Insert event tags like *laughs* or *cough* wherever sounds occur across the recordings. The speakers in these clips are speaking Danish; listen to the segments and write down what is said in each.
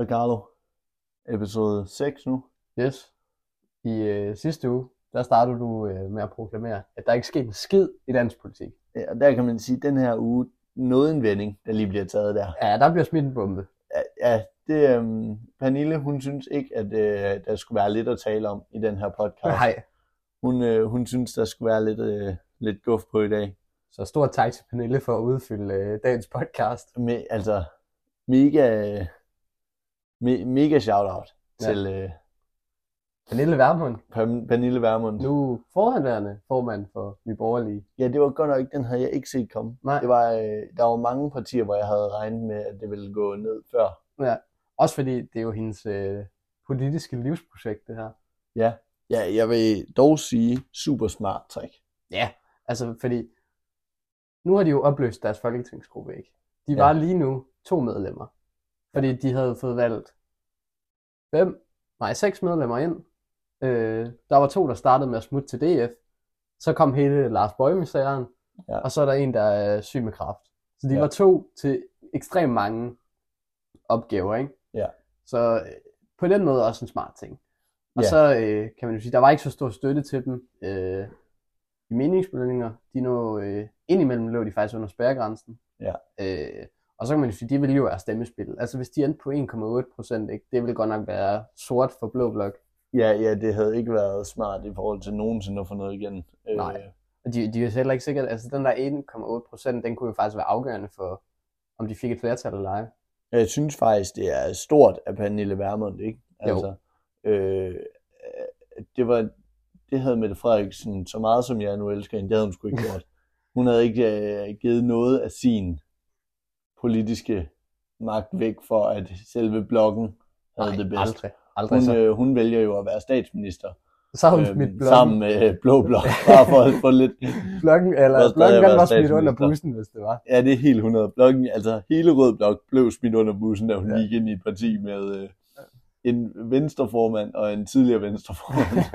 Ricardo. Episode 6 nu. Yes. I øh, sidste uge, der startede du øh, med at proklamere, at der ikke skete en skid i dansk politik. Ja, og der kan man sige, at den her uge noget en vending, der lige bliver taget der. Ja, der bliver smidt en bombe. Ja, ja det, øhm, Pernille, hun synes ikke, at øh, der skulle være lidt at tale om i den her podcast. Nej. Hun, øh, hun synes, der skulle være lidt, øh, lidt guf på i dag. Så stort tak til Pernille for at udfylde øh, dagens podcast. Med, altså, mega, me, mega shout-out Ja. til øh, Pernille Vermund, Pern- Pernille Vermund. nu forhandværende formand for Nye Borgerlige. Ja, det var godt nok, den havde jeg ikke set komme. Nej. Det var, øh, der var mange partier, hvor jeg havde regnet med, at det ville gå ned før. Ja. Også fordi det er jo hendes øh, politiske livsprojekt, det her. Ja. ja, jeg vil dog sige, super smart trick. Ja. Altså, fordi nu har de jo opløst deres folketingsgruppe, ikke? De Ja. var lige nu to medlemmer. Fordi de havde fået valgt fem, nej, seks medlemmer ind. Øh, der var to, der startede med at smutte til DF. Så kom hele Lars Bøjme-sageren. Ja. Og så er der en, der er syg med kræft. Så de Ja. var to til ekstremt mange opgaver, ikke? Ja. Så øh, på den måde også en smart ting. Og Ja. så øh, kan man jo sige, der var ikke så stor støtte til dem øh, i meningsmålinger. De nå, øh, indimellem lå de faktisk under spærregrænsen. Ja. Øh, og så kan man jo sige, de ville jo være stemmespil. Altså hvis de endte på 1,8 procent, det ville godt nok være sort for blå blok. Ja, ja, det havde ikke været smart i forhold til nogensinde at få noget igen. Øh, Nej. Og de, de er jo heller ikke sikkert, altså den der 1,8 procent, den kunne jo faktisk være afgørende for, om de fik et flertal eller ej. Jeg synes faktisk, det er stort af Pernille Vermund, ikke? Jo. Altså, øh, det var, det havde Mette Frederiksen, så meget som jeg nu elsker hende, det havde hun sgu ikke gjort. *laughs* Hun havde ikke øh, givet noget af sin politiske magt væk for, at selve blokken havde det bedst. aldrig. aldrig Hun, så. øh, hun vælger jo at være statsminister hun øhm, smidt blokken, sammen med øh, Blå Blok, *laughs* bare for at få lidt... blokken, eller stadig blokken den var smidt under bussen, hvis det var. Ja, det er helt 100. Blokken, altså hele Rød Blok blev smidt under bussen, da hun ja. gik ind i et parti med øh, en venstreformand og en tidligere venstreformand.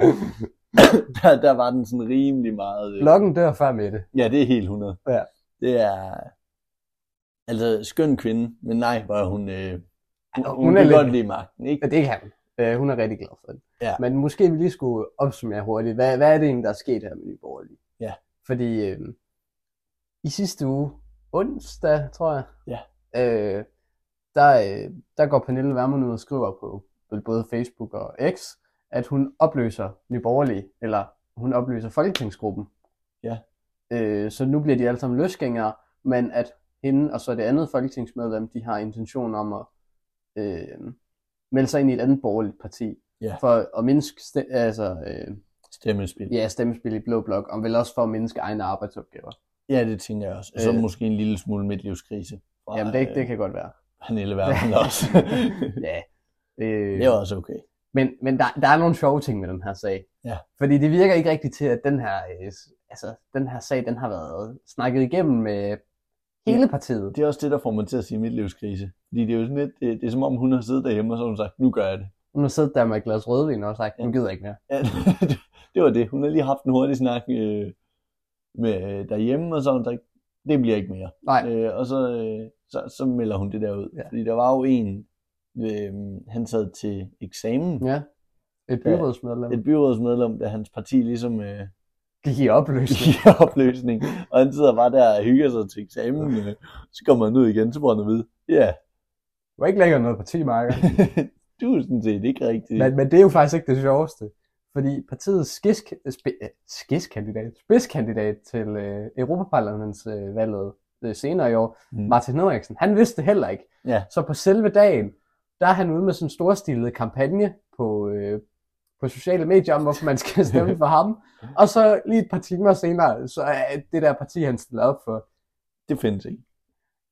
*laughs* der, der var den sådan rimelig meget... Øh, Blokken dør før med det. ja, det er helt 100. Ja. Det er... Altså, skøn kvinde, men nej, hvor er hun... Øh, hun, hun, hun er kan lidt- godt lide magten, ikke? Ja, det kan hun. Øh, hun er rigtig glad for det. Ja. Men måske vi lige skulle opsummere hurtigt. Hvad, hvad er det egentlig, der er sket her med Nye Borgerlige? Ja. Fordi øh, i sidste uge, onsdag, tror jeg, Ja. øh, der, øh, der går Pernille Vermund ud og skriver på både Facebook og X, at hun opløser Nye Borgerlige, eller hun opløser Folketingsgruppen. Ja. Øh, så nu bliver de alle sammen løsgængere, men at hende og så det andet folketingsmedlem, de har intention om at øh, melde sig ind i et andet borgerligt parti. Ja. For at mindske ste- altså, øh, Stemmespil. ja, stemmespil i blå blok, og vel også for at mindske egne arbejdsopgaver. Ja, det tænker jeg også. Og så Øh. måske en lille smule midtlivskrise. Fra, Jamen, det, øh, det kan godt være. Pernille Vermund *laughs* også. Ja. Øh, det er også okay. Men, men der, der er nogle sjove ting med den her sag. Ja. Fordi det virker ikke rigtigt til, at den her, øh, altså, den her sag, den har været snakket igennem med hele Ja. partiet. Det er også det, der får mig til at sige midtlivskrise. Fordi det er jo sådan lidt, det, det er som om hun har siddet derhjemme, og så har hun sagt, nu gør jeg det. Hun har siddet der med et glas rødvin og sagt, nu Ja. gider jeg ikke mere. Ja, *laughs* det var det. Hun har lige haft en hurtig snak øh, med øh, derhjemme, og så har hun sagt, det bliver ikke mere. Nej, Øh, og så, øh, så, så melder hun det der ud. Ja. Fordi der var jo en, øh, han sad til eksamen, ja. Et byrådsmedlem. et byrådsmedlem, da hans parti ligesom øh, Gik i opløsning. i *laughs* opløsning, og han sidder bare der og hygger sig til eksamen, øh, så kommer han ud igen, så får han at vide, ja, Det var ikke længere noget partimarker. *laughs* du er sådan set ikke rigtig. Men, men det er jo faktisk ikke det sjoveste. Fordi partiets skisk, sp, øh, skidskandidat, spidskandidat til øh, Europaparlamentsvalget øh, senere i år, Mm. Martin Henriksen, han vidste det heller ikke. Ja. Så på selve dagen, der er han ude med sådan en storstilet kampagne på, øh, på sociale medier om, hvorfor man skal *laughs* stemme for ham. Og så lige et par timer senere, så er det der parti, han stiller op for, Det findes ikke.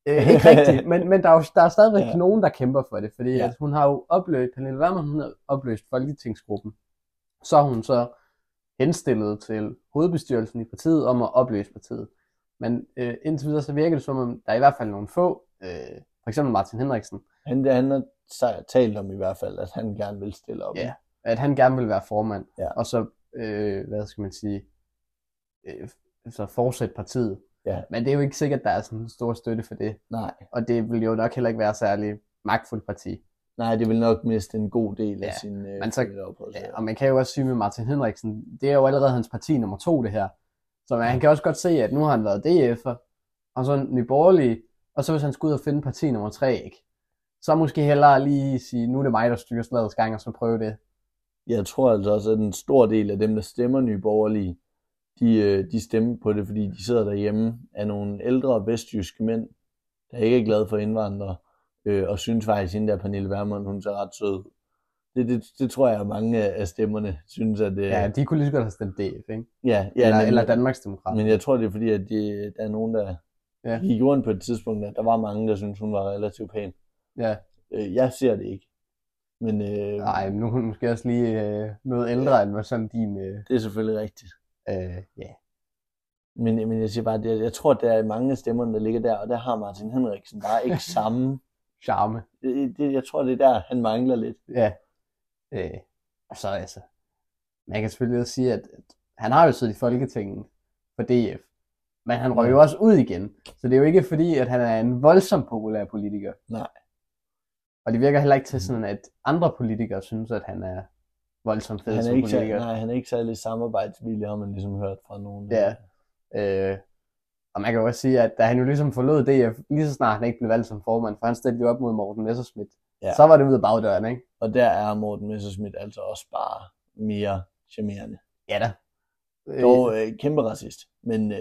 Øh, ikke rigtigt, *laughs* men, men der er jo der er stadigvæk Ja. nogen, der kæmper for det, fordi Ja. at hun har jo opløst, Pernille Vermund, hun har opløst Folketingsgruppen. Så har hun så henstillet til hovedbestyrelsen i partiet om at opløse partiet. Men øh, indtil videre så virker det som om, der er i hvert fald nogle få, øh, for eksempel Martin Henriksen, Han, han har talt om i hvert fald, at han gerne vil stille op. Ja. At han gerne vil være formand, Ja. og så, øh, hvad skal man sige, øh, så fortsætte partiet. Ja. Men det er jo ikke sikkert, at der er sådan en stor støtte for det. Nej. Og det vil jo nok heller ikke være særlig magtfuldt parti. Nej, det vil nok miste en god del af Ja, sin øh, men så-. Ja, og man kan jo også sige med Martin Henriksen, det er jo allerede hans parti nummer to, det her. Så man, han kan også godt se, at nu har han været DF'er, og så Nye Borgerlige, og så hvis han skal ud og finde parti nummer tre, ikke? Så måske hellere lige sige, nu er det mig, der styrer slagets gang, og så prøve det. Jeg tror altså også, at en stor del af dem, der stemmer nye borgerlige, de, øh, de stemmer på det, fordi de sidder derhjemme af nogle ældre vestjyske mænd, der ikke er glade for indvandrere, øh, og synes faktisk, at der Pernille Vermund, hun ser ret sød. Det, det, det tror jeg, at mange af stemmerne synes, at det Ja, de kunne lige så godt have stemt DF, ikke? ja, ja eller, men, eller Danmarksdemokrat. men jeg tror, det er fordi, at de, der er nogen, der Ja. gik rundt på et tidspunkt, at der var mange, der synes hun var relativt pæn. Ja, Øh, jeg ser det ikke. Men øh, nej, nu er hun måske også lige øh, noget ældre, end hvad sådan din... Øh, det er selvfølgelig rigtigt. øh, ja. Men, men jeg siger bare, at jeg, jeg tror, at der er mange af stemmerne, der ligger der, og der har Martin Henriksen bare ikke *laughs* samme. Charme. Det, det, jeg tror, det er der, han mangler lidt. Ja. Øh, og så altså, man kan selvfølgelig også sige, at, at han har jo siddet i Folketinget for DF, men han røg jo også ud igen. Så det er jo ikke fordi, at han er en voldsomt populær politiker. Nej. Og det virker heller ikke til sådan, at andre politikere synes, at han er voldsomt fed Han er, ikke, politiker. nej, han er ikke særlig samarbejdsvillig, har man ligesom hørt fra nogen. Ja. Øh, og man kan jo også sige, at da han jo ligesom forlod DF, lige så snart han ikke blev valgt som formand, for han stillede jo op mod Morten Messerschmidt, Ja. så var det ud af bagdøren, ikke? Og der er Morten Messerschmidt altså også bare mere charmerende. Ja da. Øh, Dog øh, kæmpe racist, men øh,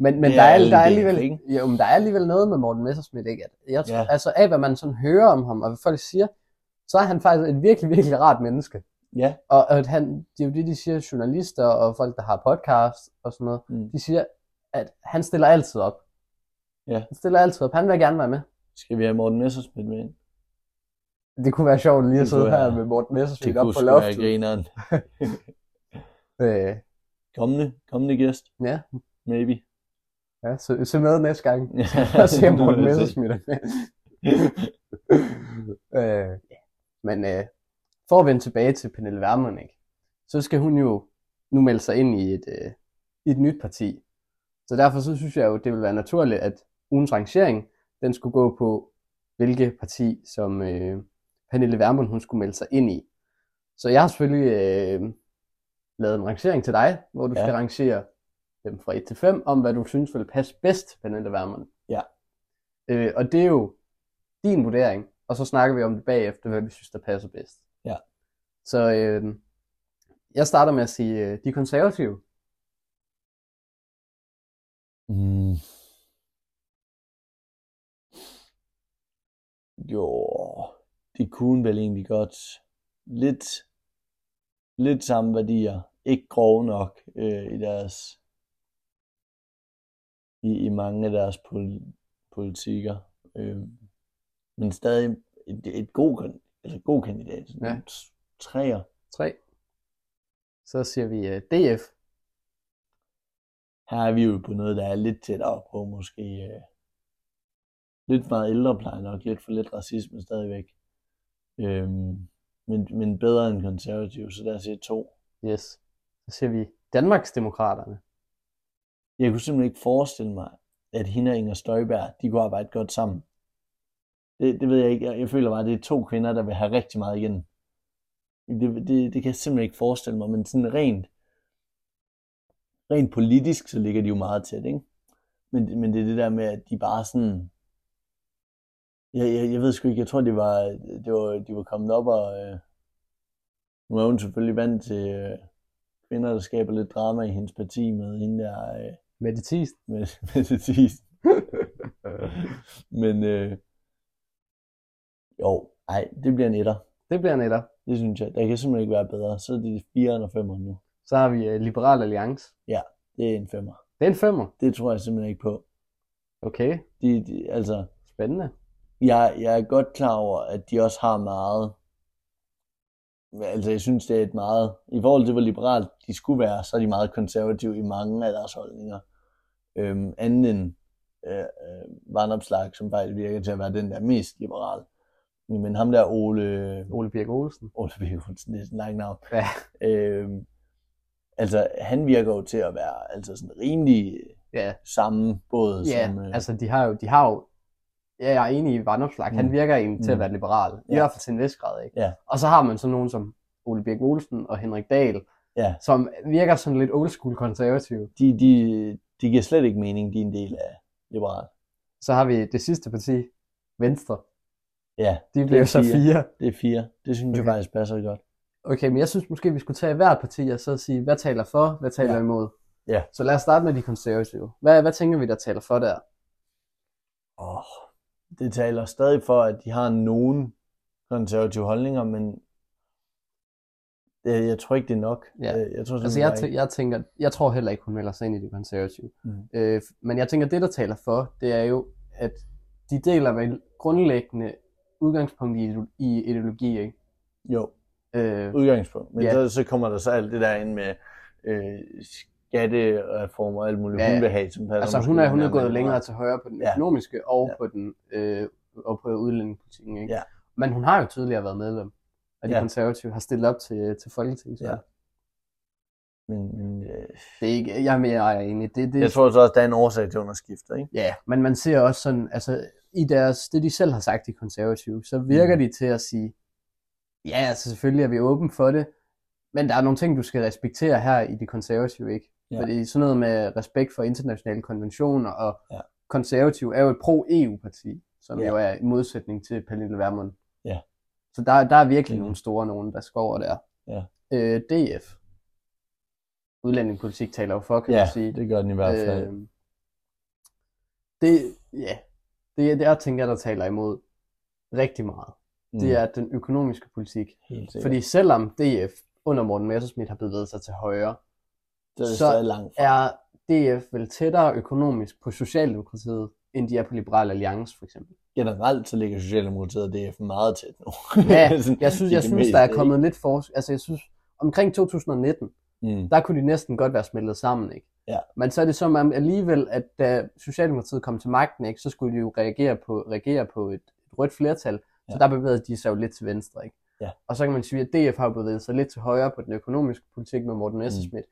Men, men Det der, er er, der, er alligevel, ikke? jo, men der er alligevel noget med Morten Messerschmidt, ikke? At Jeg, tror, Ja. Altså af hvad man sådan hører om ham, og hvad folk siger, så er han faktisk et virkelig, virkelig rart menneske. ja, Og at han, det er jo det, de siger, journalister og folk, der har podcast og sådan noget, Mm. de siger, at han stiller altid op. Ja. Han stiller altid op. Han vil gerne være med. skal vi have Morten Messerschmidt med ind? Det kunne være sjovt lige at Det sidde kunne her være- med Morten Det Messerschmidt op kunne på sgu være loftet. grineren. *laughs* Øh, Kommende, kommende gæst, ja, maybe. ja så, så med næste gang. Ja, *laughs* Og *laughs* se om Morten. Messerschmidt er *laughs* med. øh. Men øh, for at vende tilbage til Pernille Vermund, ikke? så skal hun jo nu melde sig ind i et, øh, i et nyt parti. Så derfor så synes jeg jo, det vil være naturligt, at ugens rangering, den skulle gå på, hvilket parti, som øh, Pernille Vermund hun skulle melde sig ind i. Så jeg har selvfølgelig øh, lavet en rangering til dig, hvor du Ja. skal rangere dem fra 1 til 5, om hvad du synes vil passe bedst Pernille Vermund. Ja. Øh, og det er jo din vurdering, og så snakker vi om det bagefter, hvad vi synes, der passer bedst. Ja. Så øh, jeg starter med at sige, øh, de konservative. Mm. Jo, de kunne vel egentlig godt lidt, lidt samme værdier. Ikke grove nok øh, i deres i, i mange af deres pol, politikker. Øh, men stadig et, et god, altså god kandidat. Ja. Træer. 3. Så siger vi øh, DF. Her er vi jo på noget, der er lidt tættere på, måske øh, lidt meget ældrepleje nok, lidt for lidt racisme stadigvæk. Øhm, men, men bedre end konservativ, så der siger to. Yes. Så siger vi Danmarksdemokraterne. Jeg kunne simpelthen ikke forestille mig, at hende og Inger Støjberg, de kunne arbejde godt sammen. Det, det ved jeg ikke. Jeg, jeg føler bare, at det er to kvinder, der vil have rigtig meget igen. Det, det, det kan jeg simpelthen ikke forestille mig, men sådan rent, rent politisk, så ligger de jo meget tæt, ikke? Men, men det er det der med, at de bare sådan... Jeg, jeg, jeg ved sgu ikke, jeg tror, de var, det var, de var kommet op og... Øh, nu er hun selvfølgelig vant til øh, kvinder, der skaber lidt drama i hendes parti med hende der... Øh, Thies. *laughs* med, med det. *laughs* Men øh, jo, nej, det bliver en etter. Det bliver en etter. Det synes jeg. Der kan simpelthen ikke være bedre. Så er det 4 og 5 nu. Så har vi øh, Liberal Alliance. Det er en femmer. Det er en femmer. Det tror jeg simpelthen ikke på. Okay, De, de, altså, spændende. jeg, jeg er godt klar over, at de også har meget... Altså, jeg synes, det er et meget... I forhold til, hvor liberalt de skulle være, så er de meget konservative i mange af deres holdninger. Øhm, anden end øh, øh, Vandopslag, som faktisk virker til at være den der mest liberal. Men ham der Ole... Ole Birk Olsen. Ole Birkelsen, det er sådan en lang navn. Ja. Øhm, altså, han virker jo til at være altså sådan rimelig Ja, samme båd ja som... Øh, altså de har jo, de har jo ja, jeg er enig i Vandopslag. Han Mm. virker egentlig til at Mm. være liberal. I Ja. hvert fald til en vis grad, ikke? Ja. Og så har man så nogen som Ole Birk Olsen og Henrik Dahl, Ja. som virker sådan lidt old school konservative. De, de, de giver slet ikke mening, de er en del af liberal. Så har vi det sidste parti, Venstre. Ja, De er blev så fire. det er fire. Det synes okay. Jeg faktisk passer godt. Okay, men jeg synes måske, vi skulle tage hvert parti og så sige, hvad taler for, hvad taler Ja. imod. Ja. Så lad os starte med de konservative. Hvad, hvad tænker vi, der taler for der? Oh, det taler stadig for, at de har nogen konservative holdninger, men øh, jeg tror ikke, det er nok. Ja. Øh, Jeg tror Altså jeg, jeg tænker, jeg tror heller ikke, hun melder sig ind i de konservative. Mm. Øh, men jeg tænker, det der taler for, det er jo, at de deler vel grundlæggende udgangspunkt i, i ideologi, ikke? Jo, Øh, udgangspunkt. Men Ja. så, så kommer der så alt det der ind med øh, skattereformer og alt muligt, Ja, hun vil have, som passer altså hun er, hun er gået længere til højre på den Ja. økonomiske og Ja. på den øh, og på udlændingepolitikken, ikke? Ja. Men hun har jo tidligere været medlem af de Ja. konservative, har stillet op til, til Folketinget. Ja. Men, men øh, Det er ikke, jeg er mere er enig. Det, det, jeg tror så også, der er en årsag til, at hun ikke? Ja, men man ser også sådan, altså i deres, det de selv har sagt, de konservative, så virker Mm. de til at sige, ja, altså selvfølgelig er vi åben for det, men der er nogle ting, du skal respektere her i de konservative, ikke? Ja. Ja. Fordi sådan noget med respekt for internationale konventioner, og Ja. konservative er jo et pro-EU-parti, som Ja. jo er i modsætning til Pernille Vermund. Ja. Så der, der er virkelig Mm. nogle store nogen, der skal over der. Ja. Øh, DF. Udlændingepolitik taler jo for, kan Ja, man sige. det gør den i hvert fald. Øh, det, ja, det, er- det er, tænker jeg, der taler imod rigtig meget. Mm, Det er den økonomiske politik. Fordi selvom DF under Morten Messerschmidt har bevæget sig til højre, så er det så stadig langt fra. er DF vel tættere økonomisk på Socialdemokratiet, end de er på Liberal Alliance for eksempel. Generelt så ligger Socialdemokratiet og DF meget tæt nu. Ja, *laughs* Jeg synes, jeg det synes der er kommet lidt for... Altså jeg synes, omkring 2019, ikke? Mm. der kunne de næsten godt være smeltet sammen, ikke? Ja. Men så er det som om alligevel, at da Socialdemokratiet kom til magten, ikke, så skulle de jo reagere på, reagere på et, et rødt flertal, så Ja. der bevægede de sig jo lidt til venstre, ikke? Ja. Og så kan man sige, at DF har bevæget sig lidt til højre på den økonomiske politik med Morten Messerschmidt.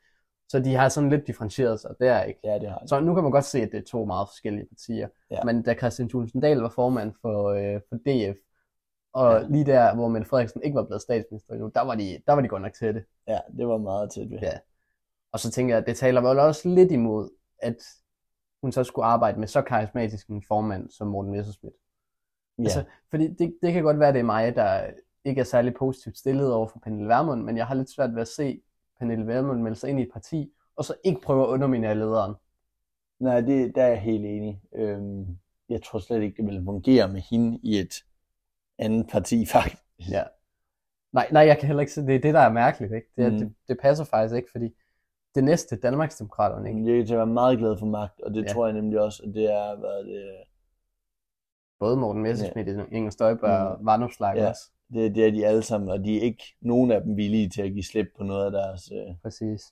Så de har sådan lidt differentieret sig der, ikke? Ja, det har de. Så nu kan man godt se, at det er to meget forskellige partier. Ja. Men da Christian Thulesen Dahl var formand for, øh, for DF, og Ja. lige der, hvor Mette Frederiksen ikke var blevet statsminister endnu, der var de, der var de godt nok tætte. Ja, det var meget tæt ved. Ja. Og så tænker jeg, at det taler vel også lidt imod, at hun så skulle arbejde med så karismatisk en formand som Morten Messerschmidt. Ja. Altså, fordi det, det kan godt være, det er mig, der ikke er særlig positivt stillet over for Pernille Vermund, men jeg har lidt svært ved at se Pernille Vermund melde sig ind i et parti, og så ikke prøve at underminere lederen. Nej, det, der er jeg helt enig. Øhm, jeg tror slet ikke, det ville fungere med hende i et andet parti, *laughs* faktisk. Ja. Nej, nej, jeg kan heller ikke se, det er det, der er mærkeligt, ikke? Det, Mm. det, det passer faktisk ikke, fordi det næste, Danmarksdemokraterne, ikke? Til at være meget glad for magt, og det Ja. tror jeg nemlig også, at det er, hvad det, Både Morten Messerschmidt, ja. Inger Støjberg og Vandopslag Ja. også. Det, det er de alle sammen, og de er ikke nogen af dem villige til at give slip på noget af deres... Øh, Præcis.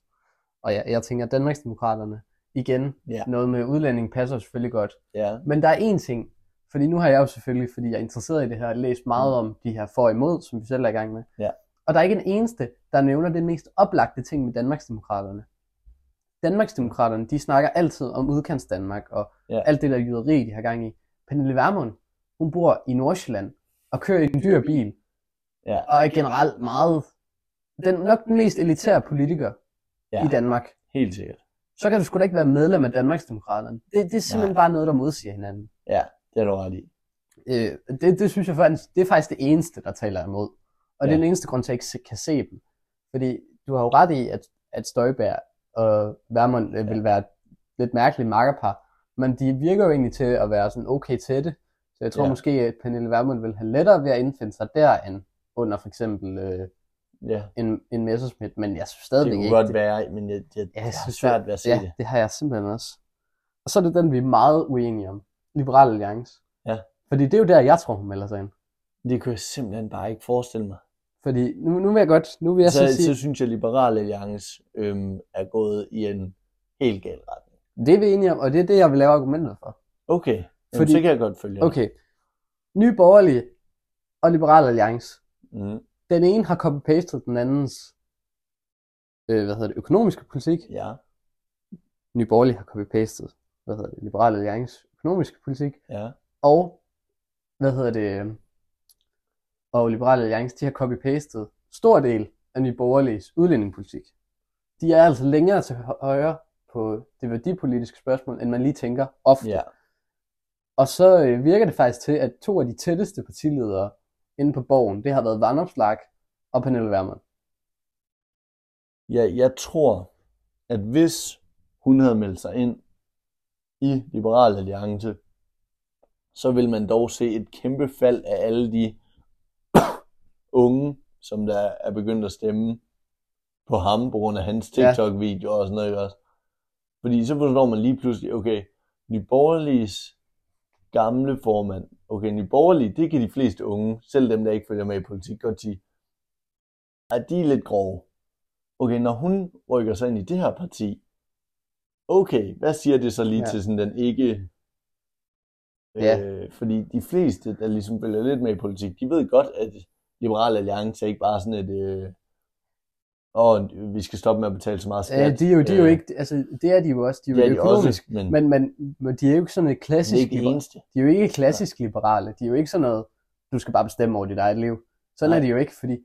Og jeg, jeg tænker, at Danmarksdemokraterne, igen, Ja. noget med udlænding passer selvfølgelig godt. ja, Men der er én ting, fordi nu har jeg jo selvfølgelig, fordi jeg er interesseret i det her, læst meget om de her for og imod, som vi selv er i gang med. Ja. Og der er ikke en eneste, der nævner den mest oplagte ting med Danmarksdemokraterne. Danmarksdemokraterne, de snakker altid om udkants Danmark og Ja. alt det der jyderi, de har gang i. Pernille Vermund, hun bor i Nordsjælland og kører i en dyr bil, ja, og er generelt meget, den nok den mest elitære politiker ja, i Danmark. helt sikkert. Så kan du sgu da ikke være medlem af Danmarksdemokraterne. Det, det er simpelthen Nej. bare noget, der modsiger hinanden. Ja, det er du ret i. Øh, det, det synes jeg faktisk, det er faktisk det eneste, der taler imod. Og det Ja. er den eneste grund til, at jeg ikke kan se dem. Fordi du har jo ret i, at, at Støjberg og Vermund ja. vil være et lidt mærkeligt makkerpar, men de virker jo egentlig til at være sådan okay tætte. Så jeg tror Ja. måske, at Pernille Vermund vil have lettere ved at indfinde sig der, end under for eksempel øh, Ja, en, en Messerschmidt, men jeg synes det stadigvæk kunne ikke. godt det- være, men jeg, jeg, jeg, jeg har svært ved at se ja, det. det har jeg simpelthen også. Og så er det den, vi er meget uenige om. Liberal Alliance. Ja. Fordi det er jo der, jeg tror, hun melder sig ind. Det kunne jeg simpelthen bare ikke forestille mig. Fordi nu, nu vil jeg godt, nu vil jeg så, Så, sige, så synes jeg, at Liberal Alliance øhm, er gået i en helt gal retning. det er vi enige om, og det er det, jeg vil lave argumentet for. Okay, Jamen, Fordi- så kan jeg godt følge. Okay. Nye Borgerlige og Liberal Alliance. Mm, Den ene har copy-pastet den andens øh, hvad hedder det, økonomiske politik. ja, Nye Borgerlige har copy-pastet, hvad hedder det, Liberal Alliance økonomiske politik. ja, Og hvad hedder det, og Liberale Alliance, de har copy-pastet stor del af Nye Borgerliges udlændingepolitik. De er altså længere til højre på det værdipolitiske spørgsmål, end man lige tænker ofte. Ja. Og så øh, virker det faktisk til, at to af de tætteste partiledere inde på borgen, det har været Vandopslag og Pernille Vermund. Ja, jeg tror, at hvis hun havde meldt sig ind i Liberal Alliance, så vil man dog se et kæmpe fald af alle de *coughs* unge, som der er begyndt at stemme på ham på grund af hans. TikTok-videoer og sådan noget. ikke også? Fordi så forstår man lige pludselig, okay, Nye Borgerliges gamle formand, okay, Nye Borgerlige, det kan de fleste unge, selv dem, der ikke følger med i politik, godt sige, at de er lidt grove. Okay, når hun rykker sig ind i det her parti, okay, hvad siger det så lige Ja. til sådan den ikke... Ja. Øh, fordi de fleste, der ligesom følger lidt med i politik, de ved godt, at Liberal Alliance er ikke bare sådan et... Øh, og vi skal stoppe med at betale så meget skat. Øh, de er jo, de er jo Øh, ikke, altså det er de jo også, de er jo det er de økonomisk, også, men, men, men, men de er jo ikke sådan et klassisk, ikke det liber- eneste. de er jo ikke klassisk liberale, de er jo ikke sådan noget, du skal bare bestemme over dit eget liv. Sådan Nej. er det jo ikke, fordi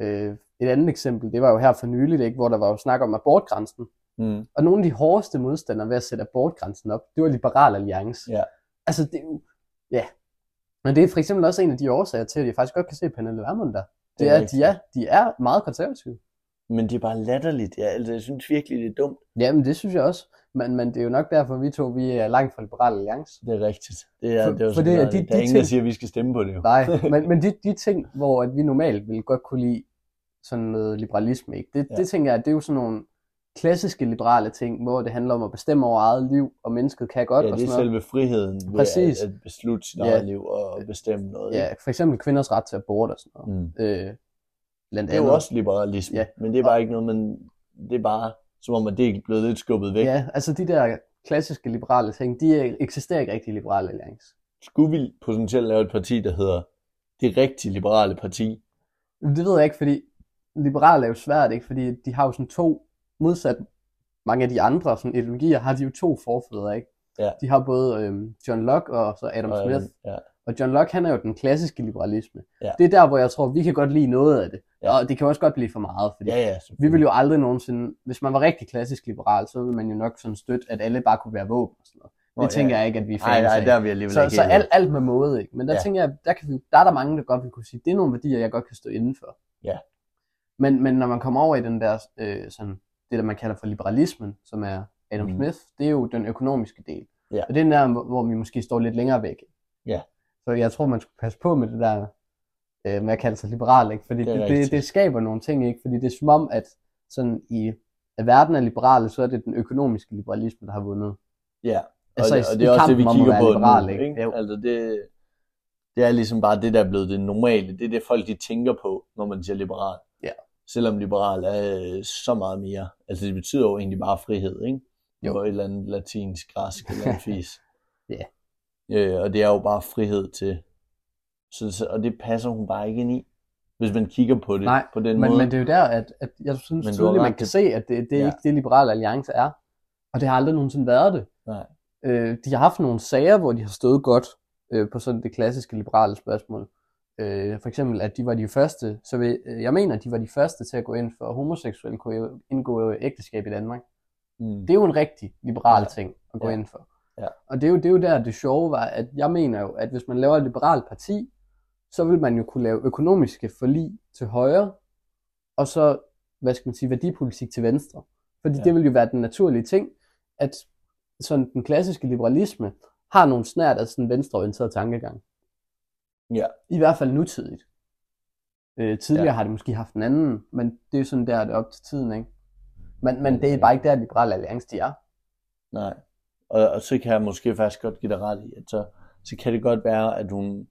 øh, et andet eksempel, det var jo her for nyligt, ikke, hvor der var jo snak om abortgrænsen, Mm. og nogle af de hårdeste modstandere ved at sætte abortgrænsen op, det var Liberal Alliance. Ja. Altså det er jo, ja. Men det er for eksempel også en af de årsager til, at jeg faktisk godt kan se Pernille Vermund der. Det Det er, er at de er, de er meget konservative. Men det er bare latterligt. Ja, altså, jeg synes virkelig, det er dumt. Jamen, det synes jeg også. Men, men det er jo nok derfor, vi to vi er langt fra Liberal Alliance. Det er rigtigt. Det er, For- det er jo for sådan det er de- der de er ingen, ting- der siger, at vi skal stemme på det. Jo. Nej, *laughs* men, men de, de ting, hvor at vi normalt vil godt kunne lide sådan noget liberalisme, ikke? Det, ja. Det tænker jeg, det er jo sådan nogle klassiske liberale ting, hvor det handler om at bestemme over eget liv, og mennesket kan godt Ja, og det er sådan noget. selve friheden ved Præcis. at, at beslutte sit Ja. eget liv og bestemme noget. Ja, for eksempel kvinders ret til abort og sådan noget. Mm. Øh, blandt Det er jo også liberalisme, Ja. men det er bare ikke noget, man... Det er bare, som om at det er blevet lidt skubbet væk. Ja, altså de der klassiske liberale ting, de eksisterer ikke rigtig i Liberal Alliance. Skulle vi potentielt lave et parti, der hedder det rigtige liberale parti? Det ved jeg ikke, fordi liberale er jo svært, ikke? Fordi de har jo sådan to, modsat mange af de andre sådan ideologier, har de jo to forfædre, ikke? Ja. De har både øhm, John Locke og så Adam Og, Smith. Ja. Og John Locke, han er jo den klassiske liberalisme. Ja. Det er der, hvor jeg tror, vi kan godt lide noget af det. Ja. Og det kan også godt blive for meget, fordi ja, ja. vi vil jo aldrig nogensinde, hvis man var rigtig klassisk liberal, så ville man jo nok sådan støtte, at alle bare kunne være våben og sådan noget. Det ja. tænker jeg ikke, at vi er fans Nej, nej, af. der er vi alligevel Så, ikke så alt, alt med måde, ikke? Men der Ja. tænker jeg, der, kan vi, der er der mange, der godt vil kunne sige, det er nogle værdier, jeg godt kan stå inden for. Ja. Men, men når man kommer over i den der, øh, sådan, det der man kalder for liberalismen, som er Adam Mm. Smith, det er jo den økonomiske del. Ja. Og det er den der, hvor- hvor vi måske står lidt længere væk. Ja. Så jeg tror, man skulle passe på med det der, øh, med at kalde sig liberal, ikke? Fordi Det det, det, det, skaber nogle ting, ikke? Fordi det er som om, at sådan i at verden er liberale, så er det den økonomiske liberalisme, der har vundet. Ja, og, Altså, det, og det er også det, vi kigger på liberal, nu. ikke? Ikke? Jo. Altså det, det er ligesom bare det, der er blevet det normale. Det er det, folk de tænker på, når man siger liberal. Ja. Selvom liberal er øh, så meget mere. Altså det betyder jo egentlig bare frihed, ikke? Jo. På et eller andet latinsk, græsk eller andet fis. *laughs* Ja. Øh, og det er jo bare frihed til. Så, og det passer hun bare ikke ind i. Hvis man kigger på det Nej, på den Men, måde. men det er jo der, at, at jeg synes Men tydeligt, man kan til- se, at det, det er Ja. ikke det, Liberale Alliance er. Og det har aldrig nogensinde været det. Nej. Øh, de har haft nogle sager, hvor de har stået godt øh, på sådan det klassiske liberale spørgsmål. Øh, for eksempel, at de var de første, så vil, øh, jeg mener, at de var de første til at gå ind for, at homoseksuelle kunne indgå ægteskab i Danmark. Mm. Det er jo en rigtig liberal Ja. ting at gå Ja. ind for. Ja. Og det er, jo, det er jo der, det sjove var, at jeg mener jo, at hvis man laver et liberalt parti, så vil man jo kunne lave økonomiske forlig til højre, og så, hvad skal man sige, værdipolitik til venstre. Fordi Ja. det vil jo være den naturlige ting, at sådan den klassiske liberalisme har nogle snært af sådan venstreorienteret tankegang. Ja. I hvert fald nutidigt. Øh, tidligere Ja. har det måske haft en anden, men det er sådan der, det er op til tiden, ikke? Men, men det er bare ikke der, Liberale Alliance de er. Nej. Og, og så kan jeg måske faktisk godt give dig ret i, at så, så kan det godt være, at hun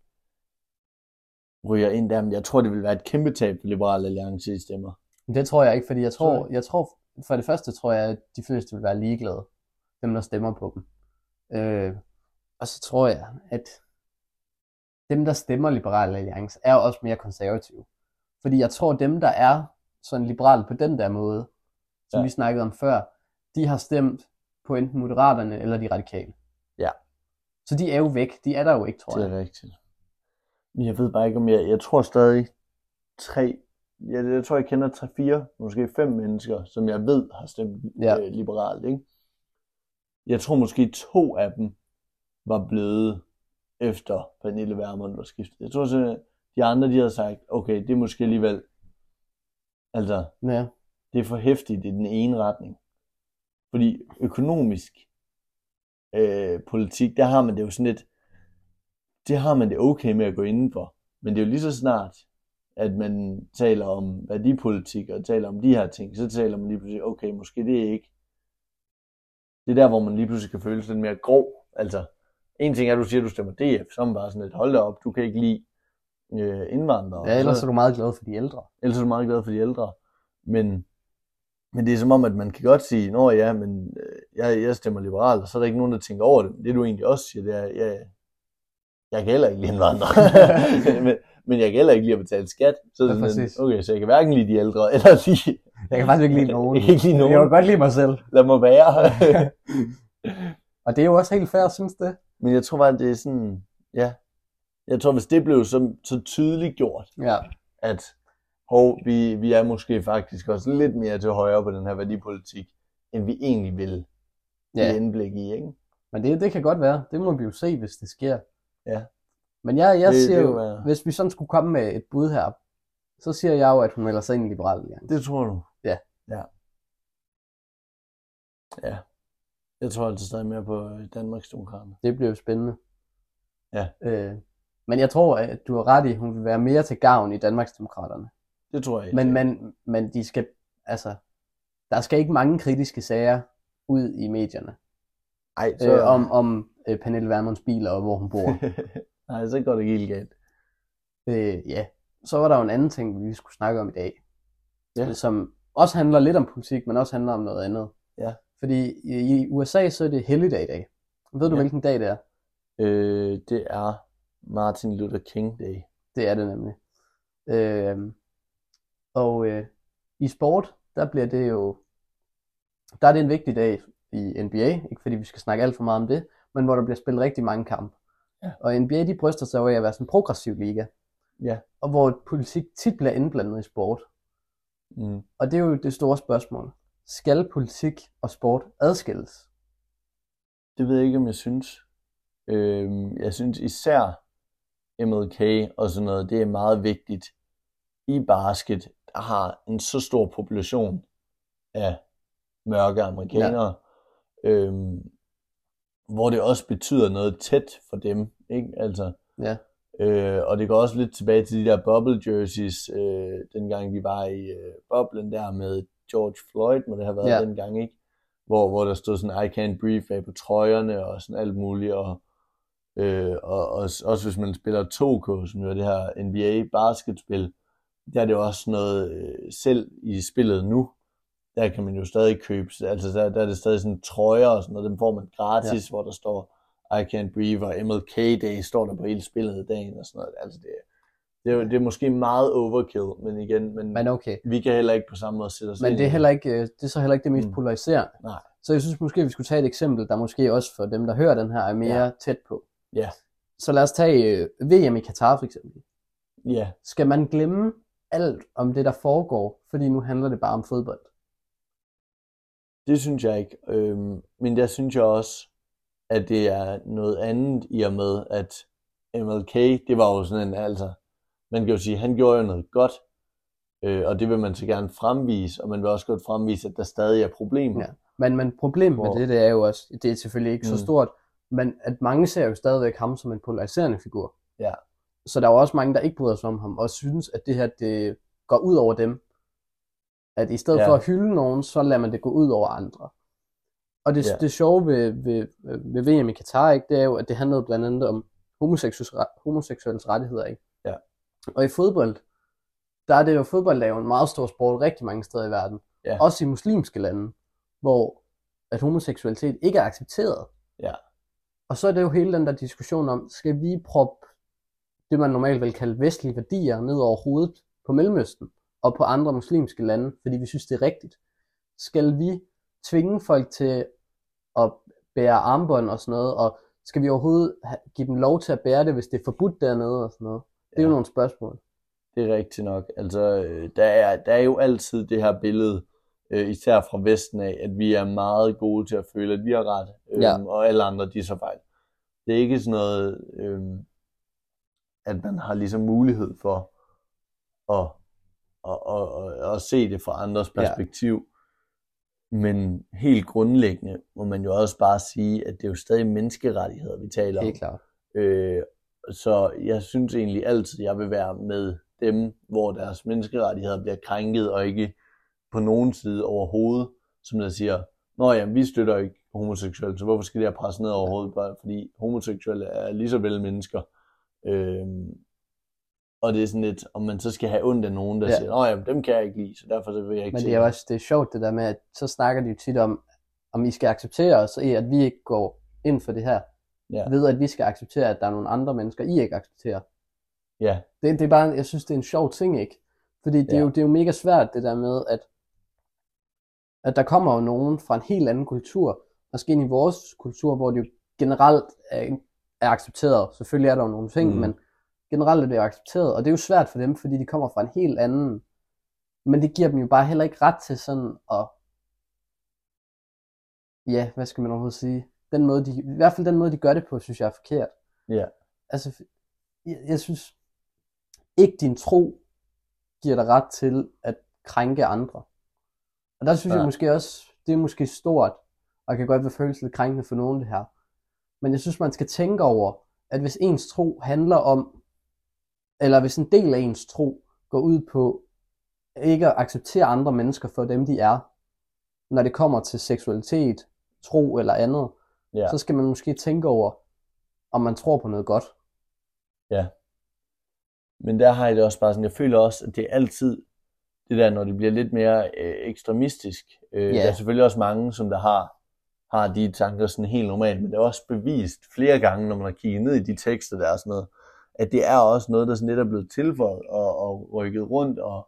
ryger ind der, men jeg tror, det vil være et kæmpe tab for Liberale Alliance i stemmer. Det tror jeg ikke, fordi jeg Tror jeg tror for det første tror jeg, at de fleste vil være ligeglade, dem der stemmer på dem. Øh, og så tror jeg, at dem der stemmer Liberal Alliance, er jo også mere konservative. Fordi jeg tror, dem der er sådan liberale på den der måde, som ja. vi snakkede om før, de har stemt på enten Moderaterne eller de radikale. Ja. Så de er jo væk. De er der jo ikke, tror Det jeg. er rigtigt. Jeg ved bare ikke, om jeg... Jeg tror stadig tre... Jeg, jeg tror, jeg kender tre, fire, måske fem mennesker, som jeg ved har stemt Ja. øh, liberalt, ikke? Jeg tror måske to af dem var blevet efter Pernille Vermund var skiftet. Jeg tror simpelthen, de andre, de havde sagt, okay, det er måske alligevel... Altså, Ja. det er for hæftigt i den ene retning. Fordi økonomisk øh, politik, der har man det jo sådan lidt, det har man det okay med at gå indenfor. Men det er jo lige så snart, at man taler om værdipolitik og taler om de her ting, så taler man lige pludselig, okay, måske det er ikke. Det er der, hvor man lige pludselig kan føle sig lidt mere grov. Altså, en ting er, at du siger, at du stemmer DF, så er man bare sådan lidt, hold da op, du kan ikke lide øh, indvandrere. ja, ellers så, er du meget glad for de ældre. ellers er du meget glad for de ældre. Men, men det er som om, at man kan godt sige, nå ja, men øh, jeg, jeg stemmer liberalt, og så er der ikke nogen, der tænker over det. Det du egentlig også siger, det er, jeg, jeg kan heller ikke lide indvandrere. *laughs* *laughs* men, men jeg kan heller ikke lide at betale skat. Så Ja, sådan, præcis. okay, så jeg kan hverken lide de ældre, *laughs* eller lide, Jeg kan faktisk ikke lide nogen. Jeg kan ikke lide nogen. Jeg kan godt lide mig selv. lad mig være. Og det er jo også helt fair, synes det. men jeg tror bare, det er sådan, ja. Jeg tror, hvis det blev så, så tydeligt gjort, Ja. at hov, vi, vi er måske faktisk også lidt mere til højre på den her værdipolitik, end vi egentlig vil ja. Indblik i, ikke? men det, det kan godt være. Det må vi jo se, hvis det sker. Ja. Men jeg, jeg Det- siger det jo, være- hvis vi sådan skulle komme med et bud her, så siger jeg jo, at hun melder sig ind i Liberal Alliance. Det tror du? Ja. Ja. Ja. Jeg tror altså stadig mere på øh, Danmarks Demokrater. Det bliver jo spændende. Ja. Øh, men jeg tror, at du har ret i, at hun vil være mere til gavn i Danmarksdemokraterne. Det tror jeg ikke. Men, men, men de skal, altså, der skal ikke mange kritiske sager ud i medierne Ej, så... øh, om, om øh, Pernille Vermunds biler og hvor hun bor. *laughs* Nej, så går det ikke helt galt. øh, ja. Så var der jo en anden ting, vi skulle snakke om i dag, Ja. som også handler lidt om politik, men også handler om noget andet. Ja. Fordi i, i USA så er det helligdag i dag. Ved du, Ja. hvilken dag det er? Øh, det er Martin Luther King Day. Det er det nemlig. Øh, og øh, i sport, der bliver det jo, der er det en vigtig dag i NBA, ikke fordi vi skal snakke alt for meget om det, men hvor der bliver spillet rigtig mange kampe. Ja. Og NBA, de bryster sig af at være sådan en progressiv liga, Ja. og hvor politik tit bliver indblandet i sport. Mm. Og det er jo det store spørgsmål. Skal politik og sport adskilles? Det ved jeg ikke, om jeg synes. Øhm, jeg synes især MLK og sådan noget, det er meget vigtigt i basket, har en så stor population af mørke amerikanere, ja. øhm, hvor det også betyder noget tæt for dem, ikke? Altså, Ja. øh, og det går også lidt tilbage til de der bubble jerseys, øh, dengang vi var i øh, boblen der med George Floyd, må det have været Ja. dengang, ikke? Hvor, hvor der stod sådan, I can't breathe bag på trøjerne og sådan alt muligt, og, øh, og, og også hvis man spiller 2K, som jo er det her NBA basketspil, der er det jo også noget, øh, selv i spillet nu, der kan man jo stadig købe, altså der, der er det stadig sådan trøjer og sådan noget, dem får man gratis, ja. hvor der står I Can't Breathe, og MLK Day står der på hele spillet i dagen og sådan noget. Altså det, det, er, jo- det er måske meget overkill, men igen, men, Men okay. vi kan heller ikke på samme måde sætte os Men det er, heller ikke, øh, det er så heller ikke det mest Mm. polariserende. Nej. Så jeg synes måske, vi skulle tage et eksempel, der måske også for dem, der hører den her, er mere Ja. ja. tæt på. Ja. Så lad os tage øh, VM i Katar for eksempel. Ja, Skal man glemme alt om det, der foregår, fordi nu handler det bare om fodbold? det synes jeg ikke. Øhm, men der synes jeg også, at det er noget andet i og med, at MLK, det var jo sådan en, altså, man kan jo sige, han gjorde jo noget godt, øh, og det vil man så gerne fremvise, og man vil også godt fremvise, at der stadig er problemer. Ja. Men, men problemet Hvor- med det, det er jo også, det er selvfølgelig ikke mm. Så stort, men at mange ser jo stadigvæk ham som en polariserende figur. Ja. Så der er også mange, der ikke bryder sig om ham, og synes, at det her, det går ud over dem. At i stedet Ja. for at hylde nogen, så lader man det gå ud over andre. Og det, Ja. det sjove ved, ved, ved VM i Katar, ikke, det er jo, at det handlede blandt andet om homoseksuelle, homoseksuelles rettigheder. Ikke? Ja. Og i fodbold, der er det jo, fodbold er jo en meget stor sport rigtig mange steder i verden. Ja. Også i muslimske lande, hvor at homoseksualitet ikke er accepteret. Ja. Og så er det jo hele den der diskussion om, skal vi proppe det, man normalt vil kalde vestlige værdier, ned over hovedet på Mellemøsten og på andre muslimske lande, fordi vi synes, det er rigtigt. Skal vi tvinge folk til at bære armbånd og sådan noget, og skal vi overhovedet give dem lov til at bære det, hvis det er forbudt dernede og sådan noget? er jo Ja. nogle spørgsmål. Det er rigtigt nok. Altså, øh, der er, der er jo altid det her billede, øh, især fra Vesten af, at vi er meget gode til at føle, at vi har ret, øh, Ja. og alle andre, de så fejl. Det er ikke sådan noget, øh, at man har ligesom mulighed for at, at, at, at, at se det fra andres Ja. perspektiv. Men helt grundlæggende må man jo også bare sige, at det er jo stadig menneskerettigheder, vi taler om. Helt klart. Øh, så jeg synes egentlig altid, jeg vil være med dem, hvor deres menneskerettigheder bliver krænket, og ikke på nogen side overhovedet, som der siger, Nå ja, vi støtter ikke homoseksuelle, så hvorfor skal det her presse ned overhovedet, bare fordi homoseksuelle er lige så vel mennesker. Øhm, og det er sådan lidt, om man så skal have ondt af nogen, der Ja. siger, Nå ja, dem kan jeg ikke lide, så derfor så vil jeg ikke Men det er jo også det er sjovt det der med, at så snakker de jo tit om, om I skal acceptere os, i at vi ikke går ind for det her. Ja. Ved at vi skal acceptere, at der er nogle andre mennesker, I ikke accepterer. Ja, Det, det er bare, jeg synes, det er en sjov ting, ikke? Fordi det, er Ja. jo, det er jo mega svært, det der med, at, at der kommer jo nogen fra en helt anden kultur, måske ind i vores kultur, hvor det jo generelt er, er accepteret. Selvfølgelig er der jo nogle ting, mm. Men generelt er det jo accepteret, og det er jo svært for dem, fordi de kommer fra en helt anden. Men det giver dem jo bare heller ikke ret til sådan at, ja, hvad skal man overhovedet sige? Den måde, de, I hvert fald den måde, de gør det på, synes jeg er forkert. ja, Altså, jeg, jeg synes ikke din tro giver dig ret til at krænke andre. Og der synes ja. Jeg måske også, det er måske stort, og kan godt være føles lidt krænkende for nogen det her. Men jeg synes, man skal tænke over, at hvis ens tro handler om, eller hvis en del af ens tro går ud på ikke at acceptere andre mennesker for dem, de er, når det kommer til seksualitet, tro eller andet, ja. så skal man måske tænke over, om man tror på noget godt. Men der har jeg det også bare sådan, jeg føler også, at det er altid det der, når det bliver lidt mere øh, ekstremistisk. Øh, Ja. Der er selvfølgelig også mange, som der har, har de tanker sådan helt normalt, men det er også bevist flere gange, når man har kigget ned i de tekster der og sådan noget, at det er også noget, der sådan lidt er blevet tilføjet og, og rykket rundt, og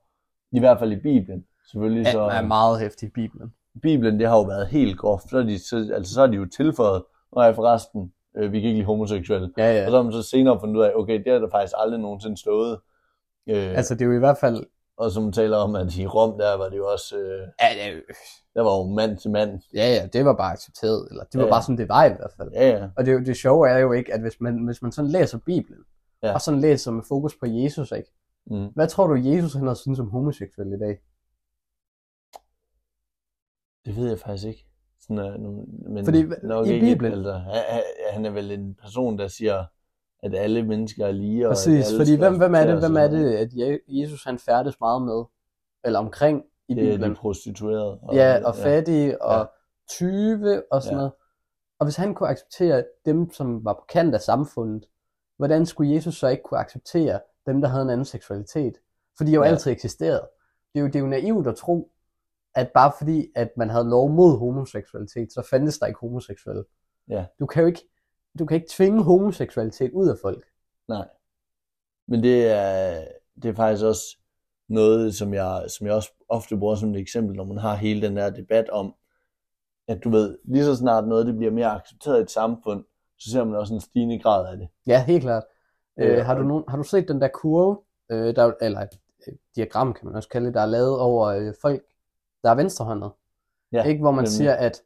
i hvert fald i Bibelen. Selvfølgelig så, er meget hæftig i Bibelen. Bibelen, det har jo været helt groft, så er de, så, altså så er de jo tilføjet, når jeg forresten, øh, vi kan ikke lide homoseksuelle. Ja, ja. Og så har man så senere fundet ud af, okay, det har der faktisk aldrig nogensinde stået. Øh, Altså, det er jo i hvert fald... og som taler om, at i Rom, der var det jo også, øh, Ja, det er der var jo mand til mand. ja, ja, det var bare accepteret. Eller det var Ja, bare sådan, det var i hvert fald. Ja, ja. Og det, det sjove er jo ikke, at hvis man, hvis man sådan læser Bibelen, Ja. og sådan læser med fokus på Jesus, ikke? Mm. Hvad tror du, Jesus han har synes om homoseksuelle i dag? Det ved jeg faktisk ikke. Sådan, nu- men Fordi nok i ikke, Bibelen- Altså, han er vel en person, der siger, at alle mennesker er lige. Og Præcis, alle fordi hvem, hvem er det, hvem er og det, at Je- Jesus han færdes meget med? Eller omkring i noget. Det er Bibelen? de prostituerede. Og, Ja, og fattige, og Ja. tyve, og sådan Ja. noget. Og hvis han kunne acceptere dem, som var på kant af samfundet, hvordan skulle Jesus så ikke kunne acceptere dem, der havde en anden seksualitet? For de har jo Ja. altid eksisteret. Det er, jo, det er jo naivt at tro, at bare fordi, at man havde lov mod homoseksualitet, så fandtes der ikke homoseksuelle. Ja. Du kan jo ikke, du kan ikke tvinge homoseksualitet ud af folk. Nej. Men det er, det er faktisk også noget, som jeg, som jeg også ofte bruger som et eksempel, når man har hele den der debat om, at du ved, lige så snart noget det bliver mere accepteret i et samfund, så ser man også en stigende grad af det. Ja, helt klart. Øh, Øh, har, du nogen, har du set den der kurve, øh, der, eller et, et diagram kan man også kalde det, der er lavet over øh, folk, der er venstrehåndet? Ja, ikke, hvor man nemlig. siger, at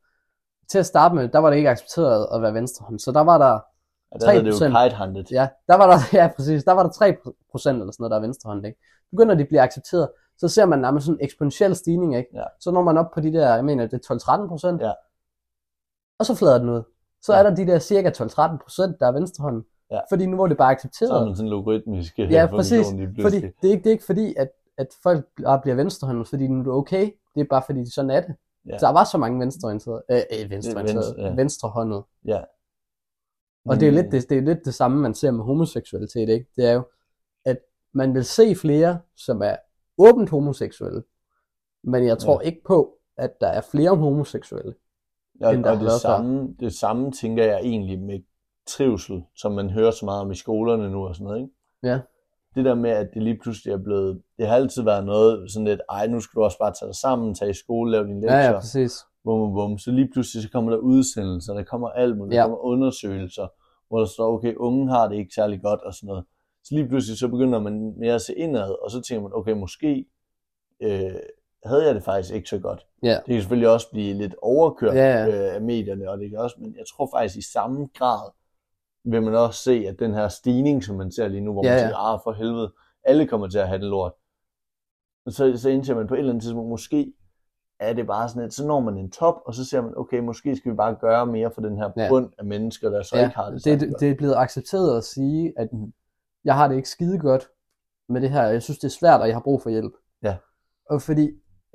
til at starte med, der var det ikke accepteret at være venstrehånd. Så der var der, Og der er det jo 3%. kite-hunted. ja, der var der, *laughs* ja præcis, der var der 3 procent eller sådan noget, der er venstrehånd, ikke? Begynder de at blive accepteret, så ser man nærmest sådan en eksponentiel stigning, ikke? Ja. Så når man op på de der, jeg mener, det er 12-13 procent, Ja. og så flader den ud. Så Ja. er der de der cirka 12-13 procent, der er venstrehånd. Ja. Fordi nu var det bare accepteret. Så er man sådan en logaritmisk Ja, præcis. Fordi det er ikke, det er ikke fordi, at, at folk bare bliver venstrehåndet, fordi nu er det okay. Det er bare fordi, de sådan er det. Ja. Ja. Så der var så mange venstreorienterede, øh, øh, venstreorienterede, venstre, ja. venstrehåndede. Ja. Og det er, Mm. lidt det, det er lidt det samme, man ser med homoseksualitet, ikke? Det er jo, at man vil se flere, som er åbent homoseksuelle, men jeg tror ikke på, at der er flere homoseksuelle. Og, end der og det, samme, det samme tænker jeg egentlig med trivsel, som man hører så meget om i skolerne nu og sådan noget, ikke? Ja. Det der med, at det lige pludselig er blevet, det har altid været noget sådan lidt, ej, nu skal du også bare tage dig sammen, tage i skole, lave dine Ja, lektier, ja, præcis. bum, bum, bum. Så lige pludselig så kommer der udsendelser, der kommer alt muligt, Ja. der kommer undersøgelser, hvor der står, okay, unge har det ikke særlig godt og sådan noget. Så lige pludselig så begynder man mere at se indad, og så tænker man, okay, måske øh, havde jeg det faktisk ikke så godt. Ja. Det kan selvfølgelig også blive lidt overkørt Ja, ja. øh, af medierne, og det kan også, men jeg tror faktisk i samme grad vil man også se, at den her stigning, som man ser lige nu, hvor Ja, man siger, ah, for helvede, alle kommer til at have det lort. Så, så indser man på et eller andet tidspunkt, måske er det bare sådan, at så når man en top, og så ser man, okay, måske skal vi bare gøre mere for den her Ja. bund af mennesker, der så ja, ikke har det, det, det, er blevet accepteret at sige, at jeg har det ikke skide godt med det her. Jeg synes, det er svært, og jeg har brug for hjælp. Ja. Og fordi,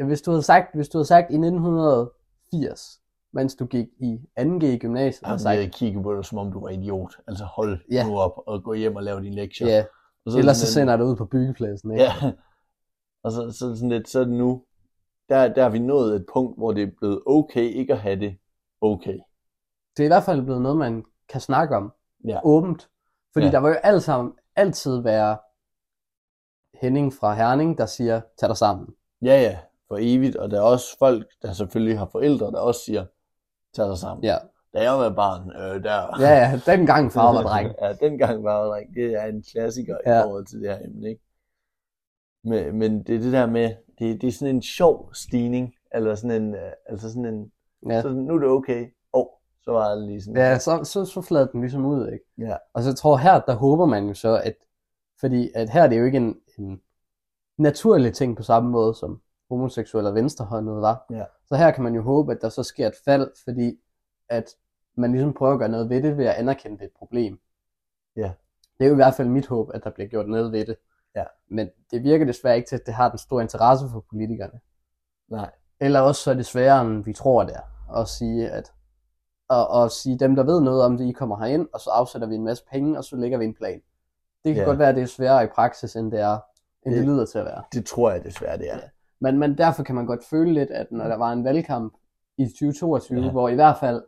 hvis du havde sagt, hvis du havde sagt i 1980, mens du gik i 2G i gymnasiet, og Jamen, sagt, jeg kigger på dig, som om du var idiot. Altså hold Ja. nu op og gå hjem og lave dine lektier. ja, Og så er ellers så sender jeg dig ud på byggepladsen. Ikke? Ja. Og så, så sådan lidt, så nu, der, der er vi nået et punkt, hvor det er blevet okay ikke at have det okay. Det er i hvert fald blevet noget, man kan snakke om Ja. åbent. Fordi Ja. der vil jo alt sammen, altid være Henning fra Herning, der siger, tag dig sammen. Ja, ja, for evigt. Og der er også folk, der selvfølgelig har forældre, der også siger, tag dig sammen. Ja, Da jeg var barn, øh, der... ja, ja dengang *laughs* far var dreng. ja, dengang var jeg dreng. Det er en klassiker ja. I forhold til det her emne, ikke? Men, men det er det der med, det, det er sådan en sjov stigning, eller sådan en, øh, altså sådan en, Ja. så nu er det okay. Åh, oh, så var det lige sådan. Ja, så, så, så flad den ligesom ud, ikke? Ja. Og så tror her, der håber man jo så, at, fordi at her er det jo ikke en, en naturlig ting på samme måde, som homoseksuelle og venstrehåndede var. Ja. Så her kan man jo håbe, at der så sker et fald, fordi at man ligesom prøver at gøre noget ved det, ved at anerkende det et problem. Ja. Det er jo i hvert fald mit håb, at der bliver gjort noget ved det. Ja. Men det virker desværre ikke til, at det har den store interesse for politikerne. Nej. Eller også så er det sværere, end vi tror, det er. At sige, at og, og sige, dem der ved noget om det, I kommer herind, og så afsætter vi en masse penge, og så lægger vi en plan. Det kan Ja. godt være, at det er sværere i praksis, end det er, end det, Det- lyder til at være. Det tror jeg desværre, det er. Ja. Men, men derfor kan man godt føle lidt, at når der var en valgkamp i 2022, Ja. ja. hvor i hvert fald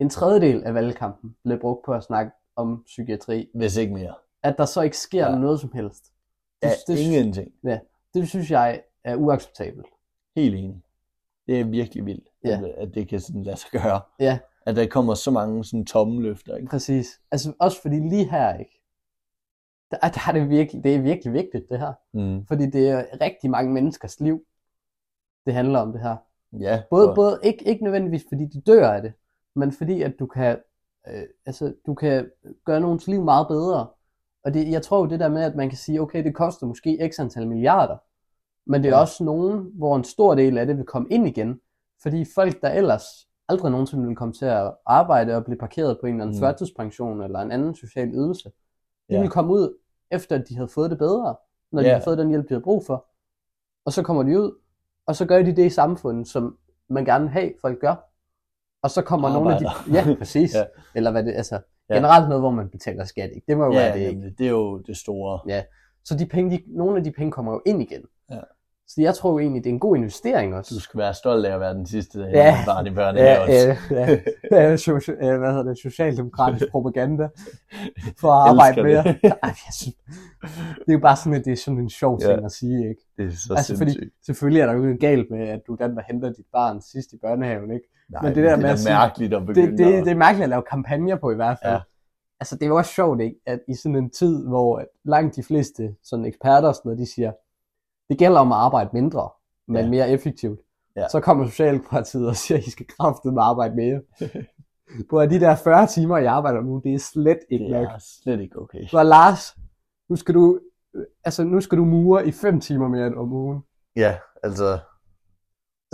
en tredjedel af valgkampen blev brugt på at snakke om psykiatri, Hvis ikke mere. at der så ikke sker Ja. ja. noget som helst. Ja, Det, det, ingenting. det synes jeg er uacceptabelt. Helt enig. Det er virkelig vildt, Ja. at, at det kan sådan lade sig gøre. Ja. At der kommer så mange sådan tomme løfter, ikke? Præcis. Altså også fordi lige her, ikke? Der, der er det virkelig, det er virkelig vigtigt, det her. Mm. Fordi det er rigtig mange menneskers liv, det handler om det her. Ja, Både, for- både ikke, ikke nødvendigvis fordi de dør af det, men fordi at du kan, øh, altså, du kan gøre nogens liv meget bedre. Og det, jeg tror jo det der med, at man kan sige, okay, det koster måske x antal milliarder, men det er Ja. også nogen, hvor en stor del af det vil komme ind igen, fordi folk, der ellers aldrig nogensinde vil komme til at arbejde og blive parkeret på en eller anden Mm. førtidspension eller en anden social ydelse, de Ja. vil komme ud efter, at de havde fået det bedre, når de Ja. har fået den hjælp, de har brug for. Og så kommer de ud, og så gør de det i samfundet, som man gerne vil have, folk gør. Og så kommer nogle af de... Arbejder. Ja, *laughs* præcis. Ja. ja. Eller hvad det, altså, Ja. generelt noget, hvor man betaler skat, ikke? Det må jo ja, være det, ikke? det er jo det store. Så de penge, de, nogle af de penge kommer jo ind igen. Ja. Så jeg tror jo egentlig, det er en god investering også. Du skal være stolt af at være den sidste, Ja. ja. barn i børnehave Ja, også. ja, ja. ja so, hvad hedder det, socialdemokratisk propaganda for at arbejde mere. det. *laughs* Ej, synes, det er jo bare sådan, at det er sådan en sjov Ja. ting at sige, ikke? Det er så Altså, fordi- sindssygt. Selvfølgelig er der jo ikke galt med, at du er den, der henter dit barn sidst i børnehaven, ikke? Nej, men det der det med er at sige- mærkeligt at begynde Det, det, at- det er mærkeligt at lave kampagner på i hvert fald. Ja. Ja. Altså, det er jo også sjovt, ikke? At i sådan en tid, hvor langt de fleste sådan eksperter og sådan noget, de siger, det gælder om at arbejde mindre, men Ja. mere effektivt. Ja. Så kommer Socialdemokratiet og siger, at I skal kraftedeme arbejde mere. *laughs* på de der 40 timer, jeg arbejder nu, det er slet ikke Det nok. er slet ikke okay. Så Lars, nu skal du, altså, nu skal du mure i 5 timer mere end om ugen. Ja, altså...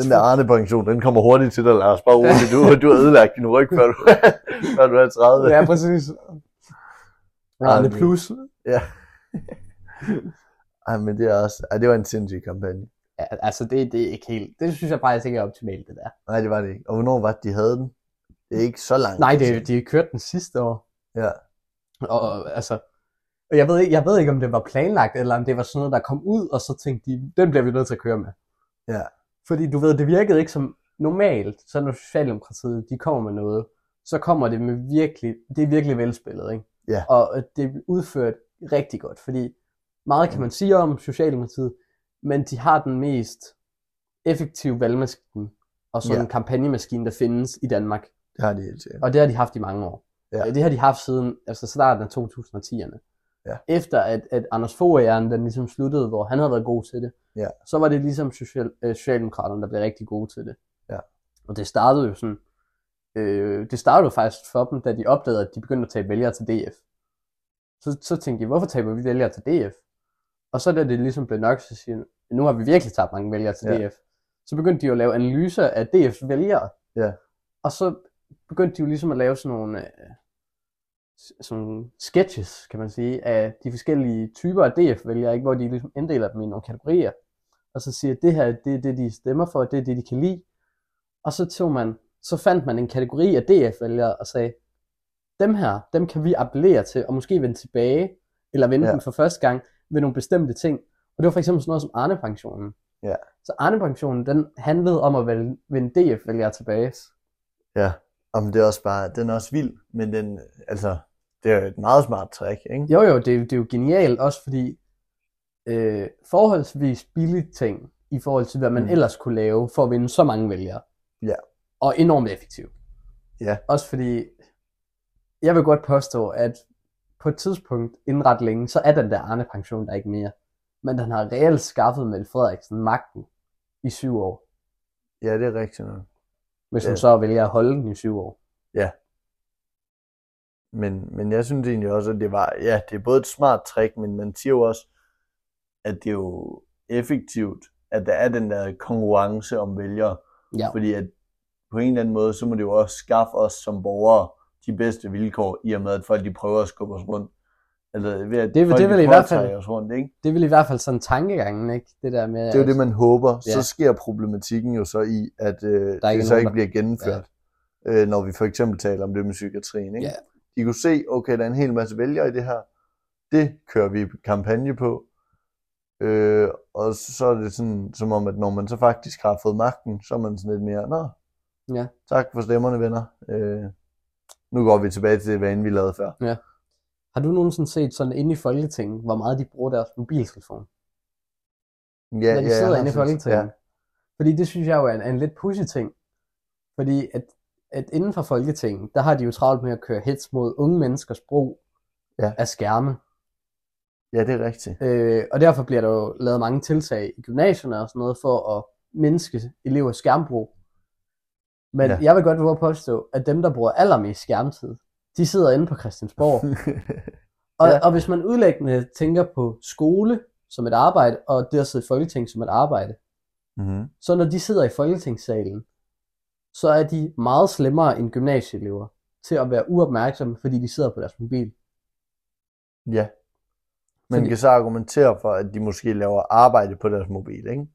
Den der Arne-pension, den kommer hurtigt til dig, Lars. Bare roligt. Du, du har ødelagt din ryg, før du, *laughs* før du er 30. Ja, præcis. Arne Plus. Ja. *laughs* Ej, men det er også... Ej, det var en sindssyg kampagne. Ja, altså, det, det er ikke helt, det synes jeg faktisk ikke er optimalt, det der. Nej, det var det ikke. Og hvornår var det, de havde den? Det er ikke så langt. Nej, det, de har kørt den sidste år. Ja. Og altså, og jeg ved, ikke, jeg ved ikke, om det var planlagt, eller om det var sådan noget, der kom ud, og så tænkte de, den bliver vi nødt til at køre med. Ja. Fordi du ved, det virkede ikke som normalt, så når Socialdemokratiet, de kommer med noget, så kommer det med virkelig, det er virkelig velspillet, ikke? Ja. Og det er udført rigtig godt, fordi meget kan man sige om Socialdemokratiet, men de har den mest effektive valgmaskine, og sådan Ja. en kampagnemaskine, der findes i Danmark. Det har de helt sikkert. Og det har de haft i mange år. Ja. Det har de haft siden altså starten af 2010'erne. Ja. Efter at, at Anders Fogh den ligesom sluttede, hvor han havde været god til det, Ja. så var det ligesom social, øh, Socialdemokraterne, der blev rigtig gode til det. Ja. Og det startede jo sådan, øh, det startede jo faktisk for dem, da de opdagede, at de begyndte at tabe vælgere til DF. Så, så tænkte de, hvorfor taber vi vælgere til DF? Og så da det ligesom blev nok, så siger nu har vi virkelig tabt mange vælgere til Ja. DF. Så begyndte de jo at lave analyser af DF's vælgere. Ja. Og så begyndte de jo ligesom at lave sådan nogle øh, sådan sketches, kan man sige, af de forskellige typer af DF-vælgere, ikke? hvor de ligesom inddeler dem i nogle kategorier. Og så siger, at det her, det er det, de stemmer for, det er det, de kan lide. Og så tog man, så fandt man en kategori af DF-vælgere og sagde, dem her, dem kan vi appellere til, og måske vende tilbage, eller vende ja. dem for første gang, ved nogle bestemte ting. Og det var for eksempel sådan noget som Arne-pensionen. Ja. Så Arne-pensionen, den handlede om at vende DF-vælgere tilbage. Ja, om det er også bare, den er også vild, men den, altså, det er jo et meget smart trick, ikke? Jo jo, det, er jo- det er jo genialt, også fordi øh, forholdsvis billige ting, i forhold til hvad man Mm. mm. ellers kunne lave, for at vinde så mange vælgere. Ja. Og enormt effektivt. Ja. Også fordi, jeg vil godt påstå, at på et tidspunkt, inden ret længe, så er den der Arne-pension der ikke mere. Men den har reelt skaffet Mette Frederiksen magten i syv år. Ja, det er rigtigt nok. Hvis Ja. hun så vælger at holde den i syv år. Men, men jeg synes egentlig også, at det var, ja, det er både et smart trick, men man siger jo også, at det er jo effektivt, at der er den der konkurrence om vælgere. Ja. Fordi at på en eller anden måde, så må det jo også skaffe os som borgere de bedste vilkår, i og med at folk de prøver at skubbe os rundt. Altså ved at Det vil- folk, det de vil i hvert fald- os rundt, ikke? Det vil i hvert fald sådan tankegangen, ikke? Det der med, Det er jo det, man håber. Så Ja. sker problematikken jo så i, at øh, Der det ikke så nogen, ikke bliver gennemført. Øh, når vi for eksempel taler om det med psykiatrien. Ikke? Ja. De kunne se, okay, der er en hel masse vælgere i det her. Det kører vi kampagne på. Øh, og så er det sådan, som om, at når man så faktisk har fået magten, så er man sådan lidt mere, nå, Ja. tak for stemmerne, venner. Øh, nu går vi tilbage til det vane, vi lavede før. Har du nogensinde set sådan inde i Folketinget, hvor meget de bruger deres mobiltelefon? Ja, når de jeg sidder inde i Folketinget. Ja, Fordi det synes jeg jo er en, en lidt pussy ting. Fordi at, at inden for Folketinget, der har de jo travlt med at køre hits mod unge menneskers brug Ja. af skærme. ja, det er rigtigt. Øh, og derfor bliver der jo lavet mange tiltag i gymnasierne og sådan noget for at mindske elevers skærmbrug. Men Ja. jeg vil godt våge at påstå, at dem, der bruger allermest skærmtid, de sidder inde på Christiansborg. *laughs* Og, Ja. og hvis man udlæggende tænker på skole som et arbejde, og det at sidde i Folketing som et arbejde, mm-hmm. så når de sidder i Folketingssalen, så er de meget slemmere end gymnasieelever til at være uopmærksomme, fordi de sidder på deres mobil. Ja. Man Fordi- kan så argumentere for, at de måske laver arbejde på deres mobil, ikke?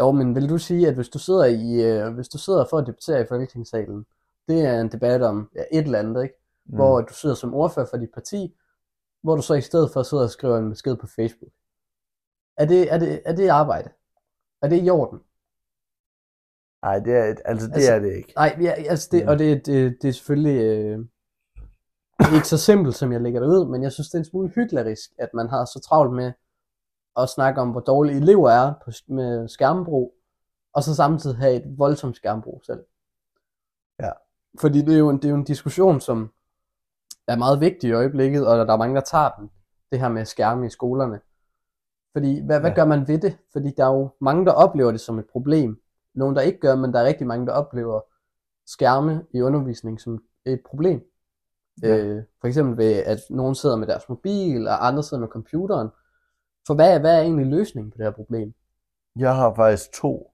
Jo, men vil du sige, at hvis du sidder i, øh, hvis du sidder for at debattere i Folketingssalen, det er en debat om ja, et eller andet, ikke? Mm. hvor du sidder som ordfører for dit parti, hvor du så i stedet for sidder og skriver en besked på Facebook. Er det, er det, er det arbejde? Er det i orden? Nej, det er, altså, det Altså- er det ikke. Nej, ja, altså det, Mm. og det, det, det er selvfølgelig øh, ikke så simpelt, som jeg lægger det ud, men jeg synes, det er en smule hyklerisk, at man har så travlt med at snakke om, hvor dårlige elever er på, med skærmbrug, og så samtidig have et voldsomt skærmbrug selv. Ja. Fordi det er, jo en, det er jo en diskussion, som er meget vigtig i øjeblikket, og der er mange, der tager den, det her med skærme i skolerne. Fordi, hvad, hvad Ja. gør man ved det? Fordi der er jo mange, der oplever det som et problem. Nogle, der ikke gør, men der er rigtig mange, der oplever skærme i undervisning som et problem. Ja. Øh, for eksempel ved, at nogen sidder med deres mobil, og andre sidder med computeren. For hvad, er- hvad er egentlig løsningen på det her problem? Jeg har faktisk to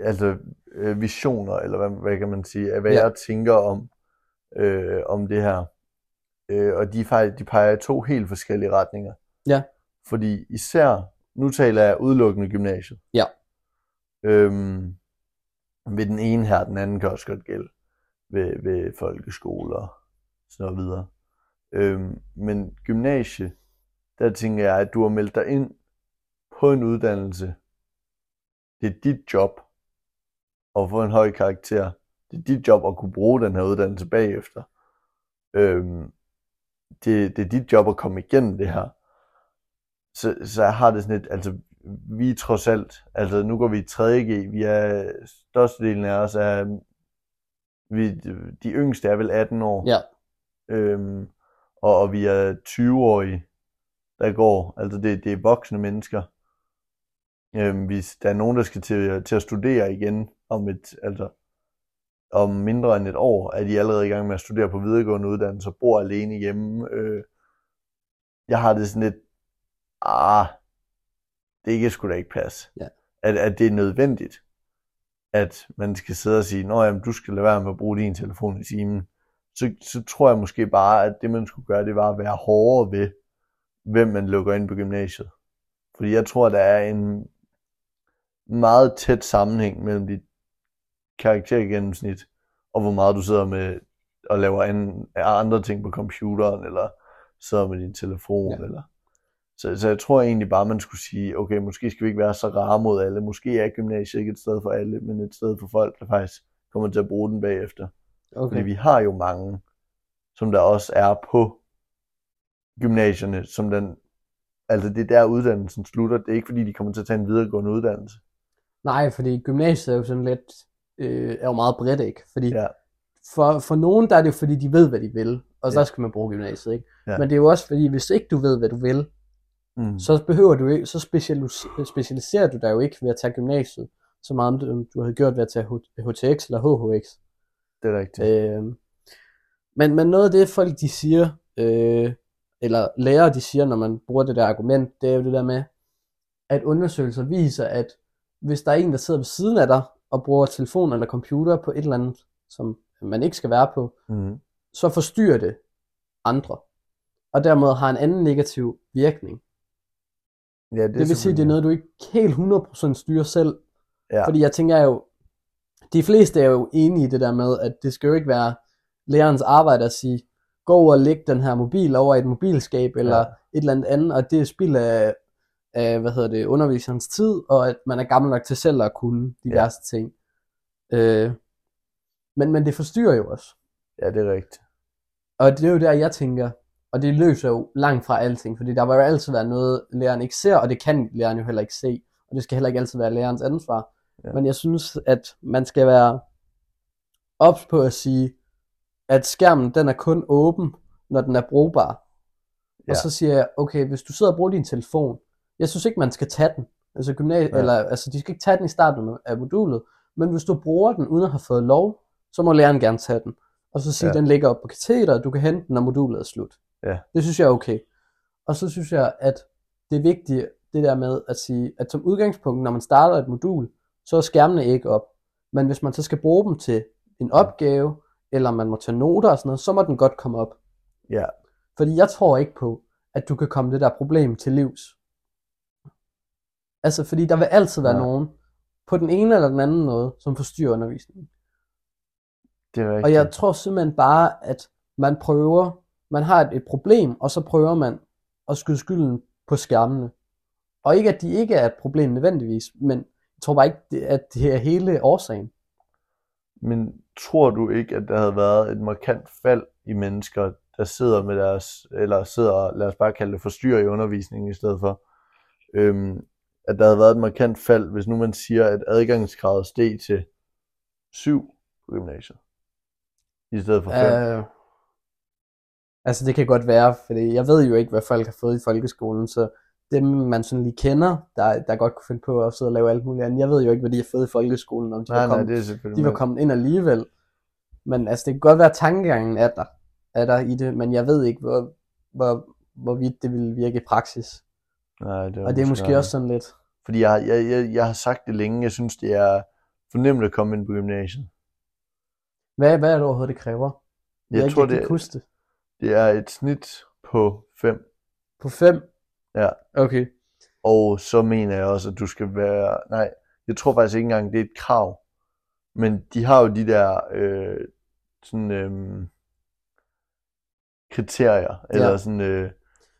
altså, øh, visioner, eller hvad, hvad kan man sige, af hvad Ja. jeg tænker om, øh, om det her. Øh, og de, faktisk, de peger i to helt forskellige retninger. Ja. Fordi især, nu taler jeg udelukkende gymnasiet. Ja. Øhm, ved den ene her, den anden kan også godt gælde ved, ved folkeskoler og så videre. Øhm, men gymnasie, der tænker jeg, at du har meldt dig ind på en uddannelse. Det er dit job at få en høj karakter. Det er dit job at kunne bruge den her uddannelse bagefter. Øhm, det, det er dit job at komme igennem det her. Så, så jeg har det sådan lidt, altså vi er trods alt, altså nu går vi i 3.G, vi er, størstedelen af os er, vi, de yngste er vel 18 år. Ja. Øhm, og, og vi er 20-årige, der går. Altså det, det er voksne mennesker. Øhm, hvis der er nogen, der skal til, til at studere igen om et, altså om mindre end et år, er de allerede i gang med at studere på videregående uddannelse og bor alene hjemme. Øh, jeg har det sådan lidt, ah, det kan sgu da ikke passe. Ja. At, at det er nødvendigt, at man skal sidde og sige, nå jamen, du skal lade være med at bruge din telefon i timen. Så, så tror jeg måske bare, at det man skulle gøre, det var at være hårdere ved, hvem man lukker ind på gymnasiet. Fordi jeg tror, der er en meget tæt sammenhæng mellem dit karaktergennemsnit, og hvor meget du sidder med og laver an, andre ting på computeren, eller sidder med din telefon, ja. eller så, så jeg tror egentlig bare, man skulle sige, okay, måske skal vi ikke være så rare mod alle. Måske er gymnasiet ikke et sted for alle, men et sted for folk, der faktisk kommer til at bruge den bagefter. Okay. Fordi vi har jo mange, som der også er på gymnasierne, som den, altså det er der uddannelsen slutter. Det er ikke fordi, de kommer til at tage en videregående uddannelse. Nej, fordi gymnasiet er jo sådan lidt, øh, er jo meget bredt, ikke? Fordi ja. for, for nogen, der er det jo fordi, de ved, hvad de vil, og så ja. skal man bruge gymnasiet, ikke? Ja. Men det er jo også fordi, hvis ikke du ved, hvad du vil, mm. så behøver du ikke, så specialis- specialiserer du dig jo ikke ved at tage gymnasiet, så meget om du havde gjort ved at tage HTX eller HHX. Det er rigtigt. Øh, men, men noget af det, folk de siger, øh, eller lærere de siger, når man bruger det der argument, det er jo det der med, at undersøgelser viser, at hvis der er en, der sidder ved siden af dig, og bruger telefon eller computer på et eller andet, som man ikke skal være på, mm. så forstyrrer det andre. Og dermed har en anden negativ virkning. Ja, det, det vil sige, at det er noget, du ikke helt 100% styrer selv. Ja. Fordi jeg tænker jo, de fleste er jo enige i det der med, at det skal jo ikke være lærerens arbejde at sige, gå over og læg den her mobil over i et mobilskab, eller ja. et eller andet andet, og det er spild af, af, hvad hedder det, underviserens tid, og at man er gammel nok til selv at kunne diverse ja. ting. Øh, men, men det forstyrrer jo også. Ja, det er rigtigt. Og det er jo der, jeg tænker, og det løser jo langt fra alting, fordi der vil jo altid være noget, læreren ikke ser, og det kan læreren jo heller ikke se, og det skal heller ikke altid være lærerens ansvar. Ja. Men jeg synes, at man skal være ops på at sige, at skærmen den er kun åben, når den er brugbar. Ja. Og så siger jeg, okay, hvis du sidder og bruger din telefon, jeg synes ikke, man skal tage den. Altså, gymnasie, ja. eller, altså de skal ikke tage den i starten af modulet, men hvis du bruger den uden at have fået lov, så må læreren gerne tage den. Og så sige, ja. den ligger op på kateter, og du kan hente den, når modulet er slut. Ja. Det synes jeg er okay. Og så synes jeg, at det er vigtigt, det der med at sige, at som udgangspunkt, når man starter et modul, så er skærmene ikke op. Men hvis man så skal bruge dem til en opgave, eller man må tage noter og sådan noget, så må den godt komme op. Ja. Fordi jeg tror ikke på, at du kan komme det der problem til livs. Altså, fordi der vil altid være ja. nogen, på den ene eller den anden måde, som forstyrrer undervisningen. Det er rigtigt. Og jeg tror simpelthen bare, at man prøver, man har et, et problem, og så prøver man at skyde skylden på skærmene. Og ikke, at de ikke er et problem nødvendigvis, men jeg tror bare ikke, at det er hele årsagen. Men tror du ikke, at der havde været et markant fald i mennesker, der sidder med deres, eller sidder, lad os bare kalde det, forstyrrer i undervisningen i stedet for, øhm, at der havde været et markant fald, hvis nu man siger, at adgangsgraden steg til 7 på gymnasiet, i stedet for 5? Øh, altså det kan godt være, for jeg ved jo ikke, hvad folk har fået i folkeskolen, så dem, man sådan lige kender, der, der godt kunne finde på at sidde og lave alt muligt andet. Jeg ved jo ikke, hvad de har fået i folkeskolen, om de, nej, var, kommet, nej, de var kommet ind alligevel. Men altså, det kan godt være, at tankegangen er der, er der i det, men jeg ved ikke, hvor, hvor, hvorvidt det vil virke i praksis. Nej, det og det er måske også sådan lidt... Fordi jeg, jeg, jeg, jeg har sagt det længe, jeg synes, det er fornemt at komme ind på gymnasiet. Hvad, hvad er det overhovedet, det kræver? Jeg, jeg tror, det, det. det er et snit på 5. På 5? Ja. Okay. Og så mener jeg også, at du skal være... Nej, jeg tror faktisk ikke engang, det er et krav. Men de har jo de der øh, sådan, øh, kriterier, ja. eller sådan... Øh,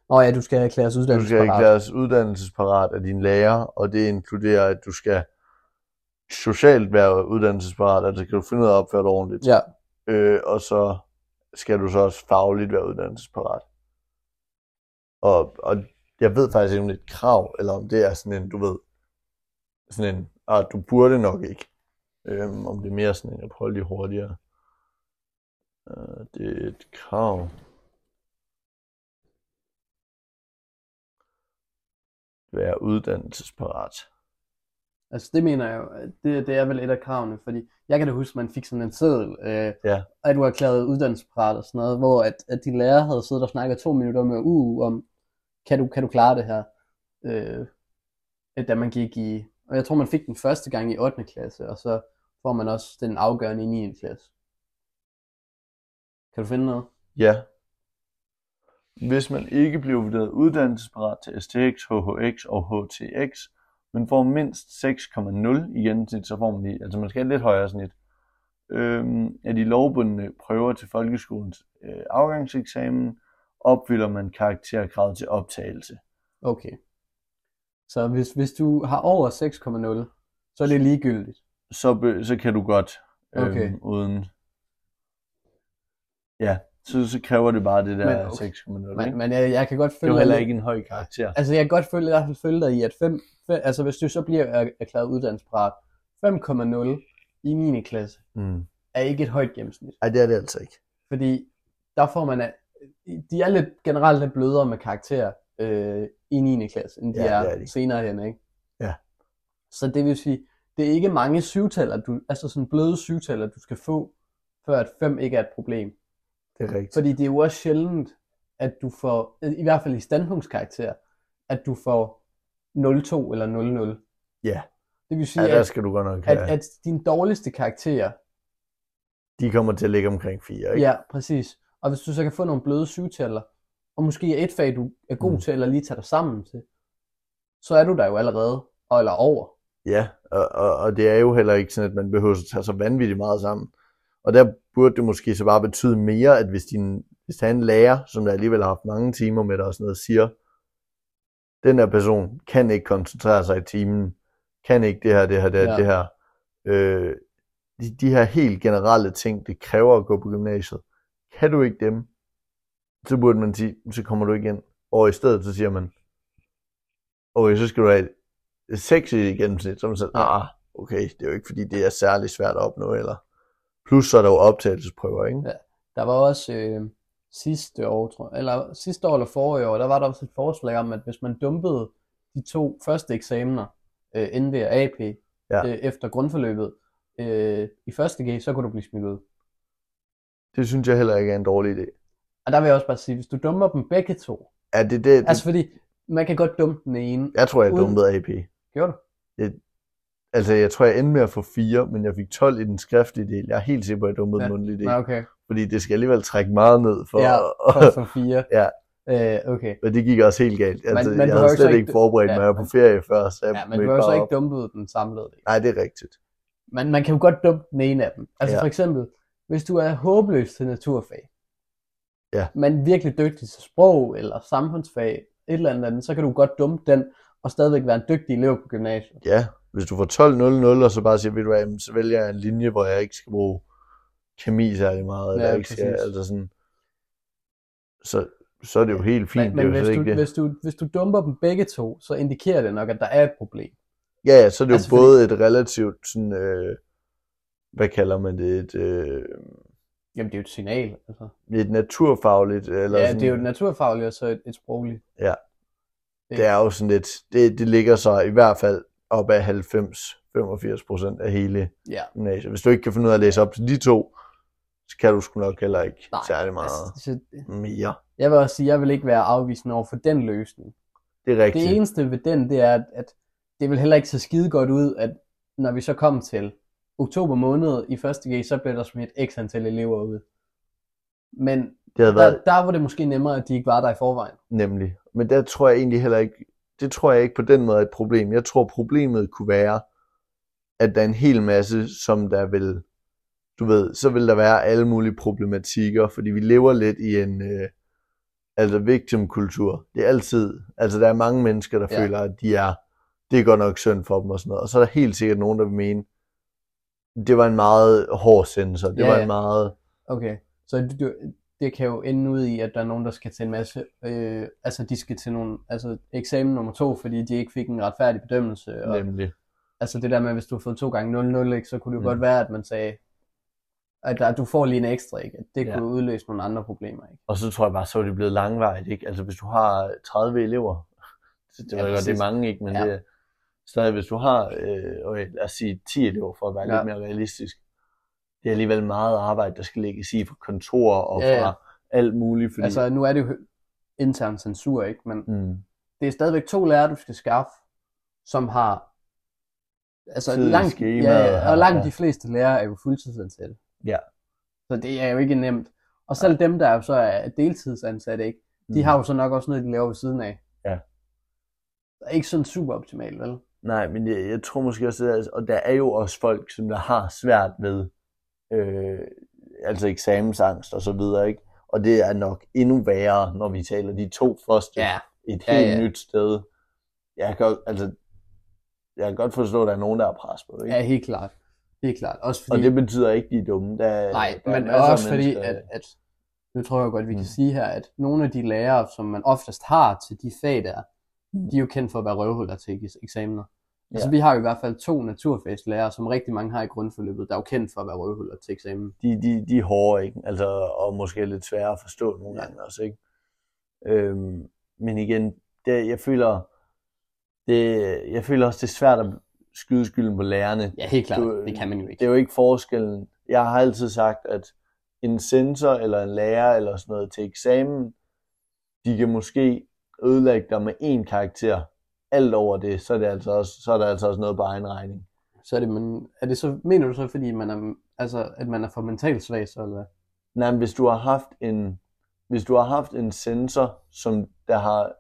Nå ja, du skal erklæres uddannelsesparat. Du skal erklæres uddannelsesparat af din lærer, og det inkluderer, at du skal socialt være uddannelsesparat, altså kan du finde ud af at opføre dig ordentligt. Ja. Øh, og så skal du så også fagligt være uddannelsesparat. Og, og jeg ved faktisk ikke, om det er et krav, eller om det er sådan en, du ved, sådan en, ah, du burde nok ikke. Øhm, om det er mere sådan en, jeg prøver lige hurtigere. Øh, det er et krav. Være uddannelsesparat. Altså det mener jeg det, det er vel et af kravene, fordi jeg kan da huske, man fik sådan en seddel, øh, ja. at du erklærede uddannelsesparat og sådan noget, hvor at, at din lærer havde siddet og snakket to minutter med U om, kan du, kan du klare det her, øh, da man gik i, og jeg tror man fik den første gang i 8. klasse, og så får man også den afgørende i 9. klasse. Kan du finde noget? Ja. Hvis man ikke bliver vurderet uddannelsesparat til STX, HHX og HTX, men får mindst 6,0 i gennemsnit, så får man lige, altså man skal have lidt højere snit, øhm, af de lovbundne prøver til folkeskolens øh, afgangseksamen, opfylder man karakterkravet til optagelse. Okay. Så hvis, hvis du har over 6,0, så er det ligegyldigt. Så, så kan du godt, øhm, Okay. uden, ja, så, så kræver det bare det der Men okay. 6,0. Men, men jeg, jeg kan godt Det er følge heller ikke en høj karakter. Altså jeg kan godt følge, i hvert fald følge dig i, at 5, 5 altså hvis du så bliver er- erklæret uddannelsesparat, 5,0 i 9. klasse Mm. er ikke et højt gennemsnit. Ej, det er det altså ikke. Fordi der får man, de er lidt generelt lidt blødere med karakterer øh, i 9. klasse, end de Ja, er, det er de. senere hen, ikke? Ja. Så det vil sige, det er ikke mange syvtaller, du, altså sådan bløde syvtaller, du skal få, før at 5 ikke er et problem. Det er rigtigt. Fordi det er jo også sjældent, at du får, i hvert fald i standpunktskarakter, at du får 0,2 eller 0,0. Ja. Det vil sige, Ja, der at, skal du godt nok at, have. at dine dårligste karakterer, De kommer til at ligge omkring 4, ikke? ja, præcis. Og hvis du så kan få nogle bløde syvtaller, og måske et fag, du er god Mm. til, eller lige tager dig sammen til, så er du der jo allerede, og eller over. Ja, og, og, og det er jo heller ikke sådan, at man behøver at tage så vanvittigt meget sammen. Og der burde det måske så bare betyde mere, at hvis, din, hvis der er en lærer, som der alligevel har haft mange timer med dig og sådan noget, siger, den her person kan ikke koncentrere sig i timen, kan ikke det her, det her, det her, Ja. det her. Øh, de, de her helt generelle ting, det kræver at gå på gymnasiet. Kan du ikke dem, så burde man sige, så kommer du ikke ind. Og i stedet så siger man, okay, så skal du have et 6 i gennemsnit, så man sådan, ah, okay, det er jo ikke fordi, det er særlig svært at opnå, eller plus så er der jo optagelsesprøver, ikke? Ja. Der var også øh, sidste år, tror jeg, eller sidste år eller forrige år, der var der også et forslag om, at hvis man dumpede de to første eksamener, øh, NV og AP, Ja. øh, efter grundforløbet, øh, i første G, så kunne du blive smidt ud. Det synes jeg heller ikke er en dårlig idé. Og der vil jeg også bare sige, hvis du dumper dem begge to, Ja, det, det, det altså fordi, man kan godt dumpe den ene. jeg tror, jeg uden- dumpede AP. Gjorde du? Altså, jeg tror, jeg endte med at få 4, men jeg fik 12 i den skriftlige del. Jeg er helt sikker på, at jeg dumpede Ja. den mundtlige del. Nå, okay. Fordi det skal alligevel trække meget ned for... Ja, for, for fire. *laughs* Ja. Øh, okay. Og det gik også helt galt. Altså, men jeg du har havde slet ikke- ikke forberedt ja, mig. Jeg var på men- ferie før, så jeg Ja, men du har så ikke dumpet den samlede del. Nej, det er rigtigt. Men man kan jo godt dumpe den ene af dem. Altså Ja. for eksempel, hvis du er håbløs til naturfag, Ja. men virkelig dygtig til sprog eller samfundsfag, et eller andet, andet, så kan du godt dumpe den, og stadigvæk være en dygtig elev på gymnasiet. Ja, hvis du får 12-0-0, og så bare siger, ved du hvad, så vælger jeg en linje, hvor jeg ikke skal bruge kemi særlig meget, eller Ja, ikke skal, altså sådan, så, så er det jo helt fint. Men, men det er jo hvis, du, ikke det. hvis, du, hvis du dumper dem begge to, så indikerer det nok, at der er et problem. Ja, ja, så er det Altså, jo både et relativt sådan, øh, hvad kalder man det, et, øh, Jamen det er jo et signal. Altså. et naturfagligt, eller ja, sådan, det er jo et naturfagligt og så et, et sprogligt. Ja. det er jo sådan lidt, det, det ligger så i hvert fald op af 90-85 procent af hele Ja. gymnasiet. Hvis du ikke kan finde ud af at læse op til de to, så kan du sgu nok heller ikke Nej, særlig meget Altså, så, mere. jeg vil også sige, jeg vil ikke være afvisende over for den løsning. Det er rigtigt. Det eneste ved den, det er, at, at det vil heller ikke se skide godt ud, at når vi så kom til oktober måned i første G, så blev der smidt x antal elever ud. Men det havde været der, der var det måske nemmere, at de ikke var der i forvejen. nemlig. Men der tror jeg egentlig heller ikke, det tror jeg ikke på den måde er et problem. Jeg tror problemet kunne være, at der er en hel masse, som der vil, du ved, så vil der være alle mulige problematikker, fordi vi lever lidt i en, øh, altså victimkultur. Det er altid, altså der er mange mennesker, der Ja. føler, at de er, det er godt nok synd for dem og sådan noget. Og så er der helt sikkert nogen, der vil mene, det var en meget hård sensor. Det Ja, var en meget, Okay, så du, det kan jo ende ud i, at der er nogen, der skal til en masse, øh, altså de skal til nogle, altså eksamen nummer to, fordi de ikke fik en retfærdig bedømmelse. Og, nemlig. altså det der med, hvis du har fået to gange 0-0, ikke, så kunne det jo Mm. godt være, at man sagde, at der, du får lige en ekstra, ikke? At det Ja. kunne udløse nogle andre problemer, ikke? Og så tror jeg bare, så er det blevet langvejt, ikke? Altså hvis du har 30 elever, *laughs* det, det, Ja, godt, det er mange ikke, men Ja. det stadig, hvis du har, øh, lad os sige 10 elever for at være Ja. ja. lidt mere realistisk, det er alligevel meget arbejde, der skal lægges i fra kontor og Ja, ja, ja. fra alt muligt, fordi Altså, nu er det jo intern censur, ikke? Men mm, det er stadigvæk to lærere, du skal skaffe, som har... Altså, Tid langt, skemaet ja, ja, og langt ja. de fleste lærere er jo fuldtidsansatte. Ja. Så det er jo ikke nemt. Og selv dem, der jo så er deltidsansatte, ikke? De mm. har jo så nok også noget, de laver ved siden af. Ja. Det er ikke sådan super optimalt, vel? Nej, men jeg, jeg tror måske også, at, og der er jo også folk, som der har svært ved, øh, altså eksamensangst og så videre, ikke? Og det er nok endnu værre, når vi taler de to første et Ja, helt ja. nyt sted. Jeg kan, altså, jeg kan godt forstå, at der er nogen, der er pres på, ikke? Ja, helt klart. Helt klart. Også Og fordi... det betyder ikke, de er dumme. Der, Nej, der er men af også fordi, at, at nu tror jeg godt, vi kan Mm. sige her, at nogle af de lærere, som man oftest har til de fag der. De er jo kendt for at være røvhuller til eks- eksamener. Ja. Altså Ja. vi har jo i hvert fald to naturfagslærere, som rigtig mange har i grundforløbet, der er jo kendt for at være røvhuller til eksamen. de, de, de er hårde, ikke? Altså, og måske lidt svære at forstå nogle Ja. gange også, ikke? Øhm, men igen, det, jeg føler, det, jeg føler også, det er svært at skyde skylden på lærerne. Ja, helt klart. Du- det kan man jo Det ikke. er jo ikke forskellen. Jeg har altid sagt, at en sensor eller en lærer eller sådan noget til eksamen, de kan måske ødelægge dig med én karakter. Alt over det, så er, det altså også, så er der altså også noget på egen regning. Så er det, man, er det så, mener du så, fordi man er, altså, at man er for mentalt svag, så eller hvad? Nej, men hvis du har haft en, hvis du har haft en sensor, som der har,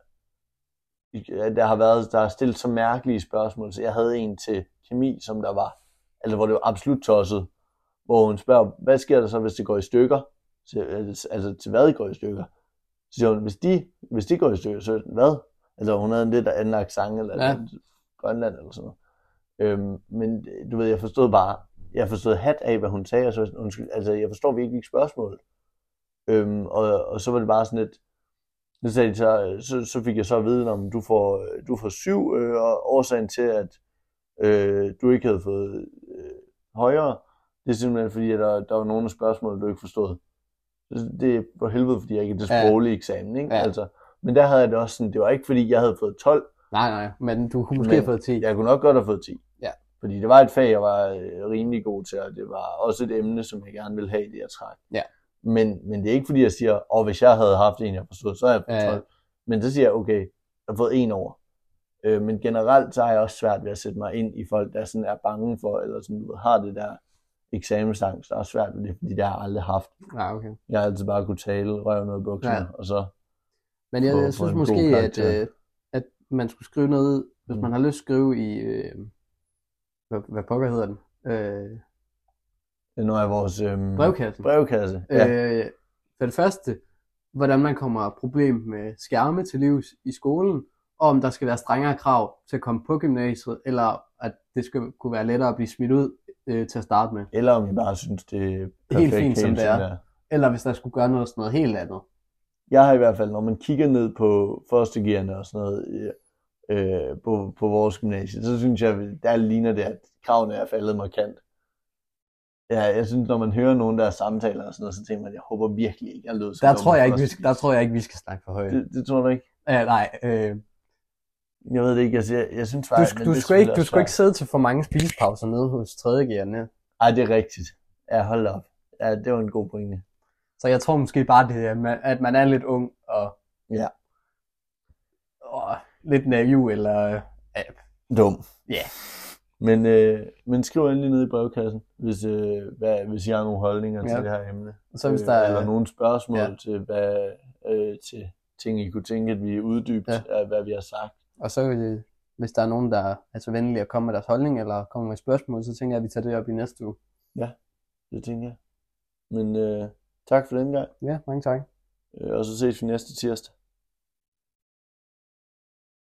der har været, der har stillet så mærkelige spørgsmål, så jeg havde en til kemi, som der var, altså hvor det var absolut tosset, hvor hun spørger, hvad sker der så, hvis det går i stykker? Så, altså til hvad går i stykker? Så siger hun, hvis de, hvis de går i stykker, så hvad? Altså hun havde en lidt anden accent, eller Ja. Grønland eller sådan noget. Øhm, men du ved, jeg forstod bare, jeg forstod hat af, hvad hun sagde, og så, undskyld, altså jeg forstår virkelig ikke spørgsmålet. Øhm, og, og så var det bare sådan lidt, så, sagde de så, så, så fik jeg så at vide, om du får, du får syv, øh, og årsagen til, at øh, du ikke havde fået øh, højere, det er simpelthen fordi, at der, der var nogle af spørgsmålene, du ikke forstod. Det er for helvede, fordi jeg ikke er til Ja. sproglig eksamen, ikke? Ja. Altså, men der havde jeg det også sådan, det var ikke fordi, jeg havde fået 12, Nej, nej, men du kunne måske have fået 10. jeg kunne nok godt have fået 10. Ja. Fordi det var et fag, jeg var øh, rimelig god til, og det var også et emne, som jeg gerne ville have, det jeg træk. Ja. Men, men det er ikke fordi, jeg siger, og hvis jeg havde haft en, jeg forstod, så havde jeg fået Ja, ja. 12. Men så siger jeg, okay, jeg har fået en over. Øh, men generelt, så er jeg også svært ved at sætte mig ind i folk, der sådan er bange for, eller sådan, du ved, har det der eksamensangst, er svært ved det, fordi det har jeg aldrig haft. Nej, okay. Jeg har altid bare kunne tale, røve noget i bukserne, Ja. og så, Men jeg, Få- jeg synes måske, at, øh, at man skulle skrive noget, hvis Mm. man har lyst til at skrive i, øh, hvad, hvad pokker hedder den? Øh, når jeg vores øhm, brevkassen. brevkasse. Ja. Øh, for det første, hvordan man kommer problem med skærme til livs i skolen, og om der skal være strengere krav til at komme på gymnasiet, eller at det skal kunne være lettere at blive smidt ud øh, til at starte med. Eller om jeg bare synes, det er perfekt fint, som helt det er. Eller hvis der skulle gøre noget, sådan noget helt andet. Jeg har i hvert fald, når man kigger ned på førstegearne og sådan noget øh, på, på vores gymnasie, så synes jeg, der ligner det, at kravene er faldet markant. Ja, jeg synes, når man hører nogen, der er samtaler og sådan noget, så tænker man, jeg håber virkelig ikke, jeg lød så Der tror jeg ikke, vi der tror jeg ikke, vi skal snakke for højt. Det, det tror du ikke? Ja, nej, øh, Jeg ved det ikke, jeg, jeg, jeg synes du, faktisk, sk- men du, det skal ikke, du skal ikke sidde til for mange spisepauser nede hos 3. gearne. Ej, det er rigtigt. Ja, hold op. Ja, det var en god pointe. Så jeg tror måske bare, det at man- at man er lidt ung og, Ja. og lidt naiv, eller ja, Dum. Ja. Men, øh, men skriv endelig ned i brevkassen, hvis, øh, hvad, hvis I har nogle holdninger ja. Til det her emne. så hvis Øh, der er, Eller nogle spørgsmål Ja. til, hvad, øh, til ting, I kunne tænke, at vi uddybt Ja. ja. af, hvad vi har sagt. Og så øh, hvis der er nogen, der er så venlige at komme med deres holdning, eller komme med spørgsmål, så tænker jeg, at vi tager det op i næste uge. Det tænker jeg. Men øh, tak for den gang, Ja, mange tak. øh, og så ses vi næste tirsdag.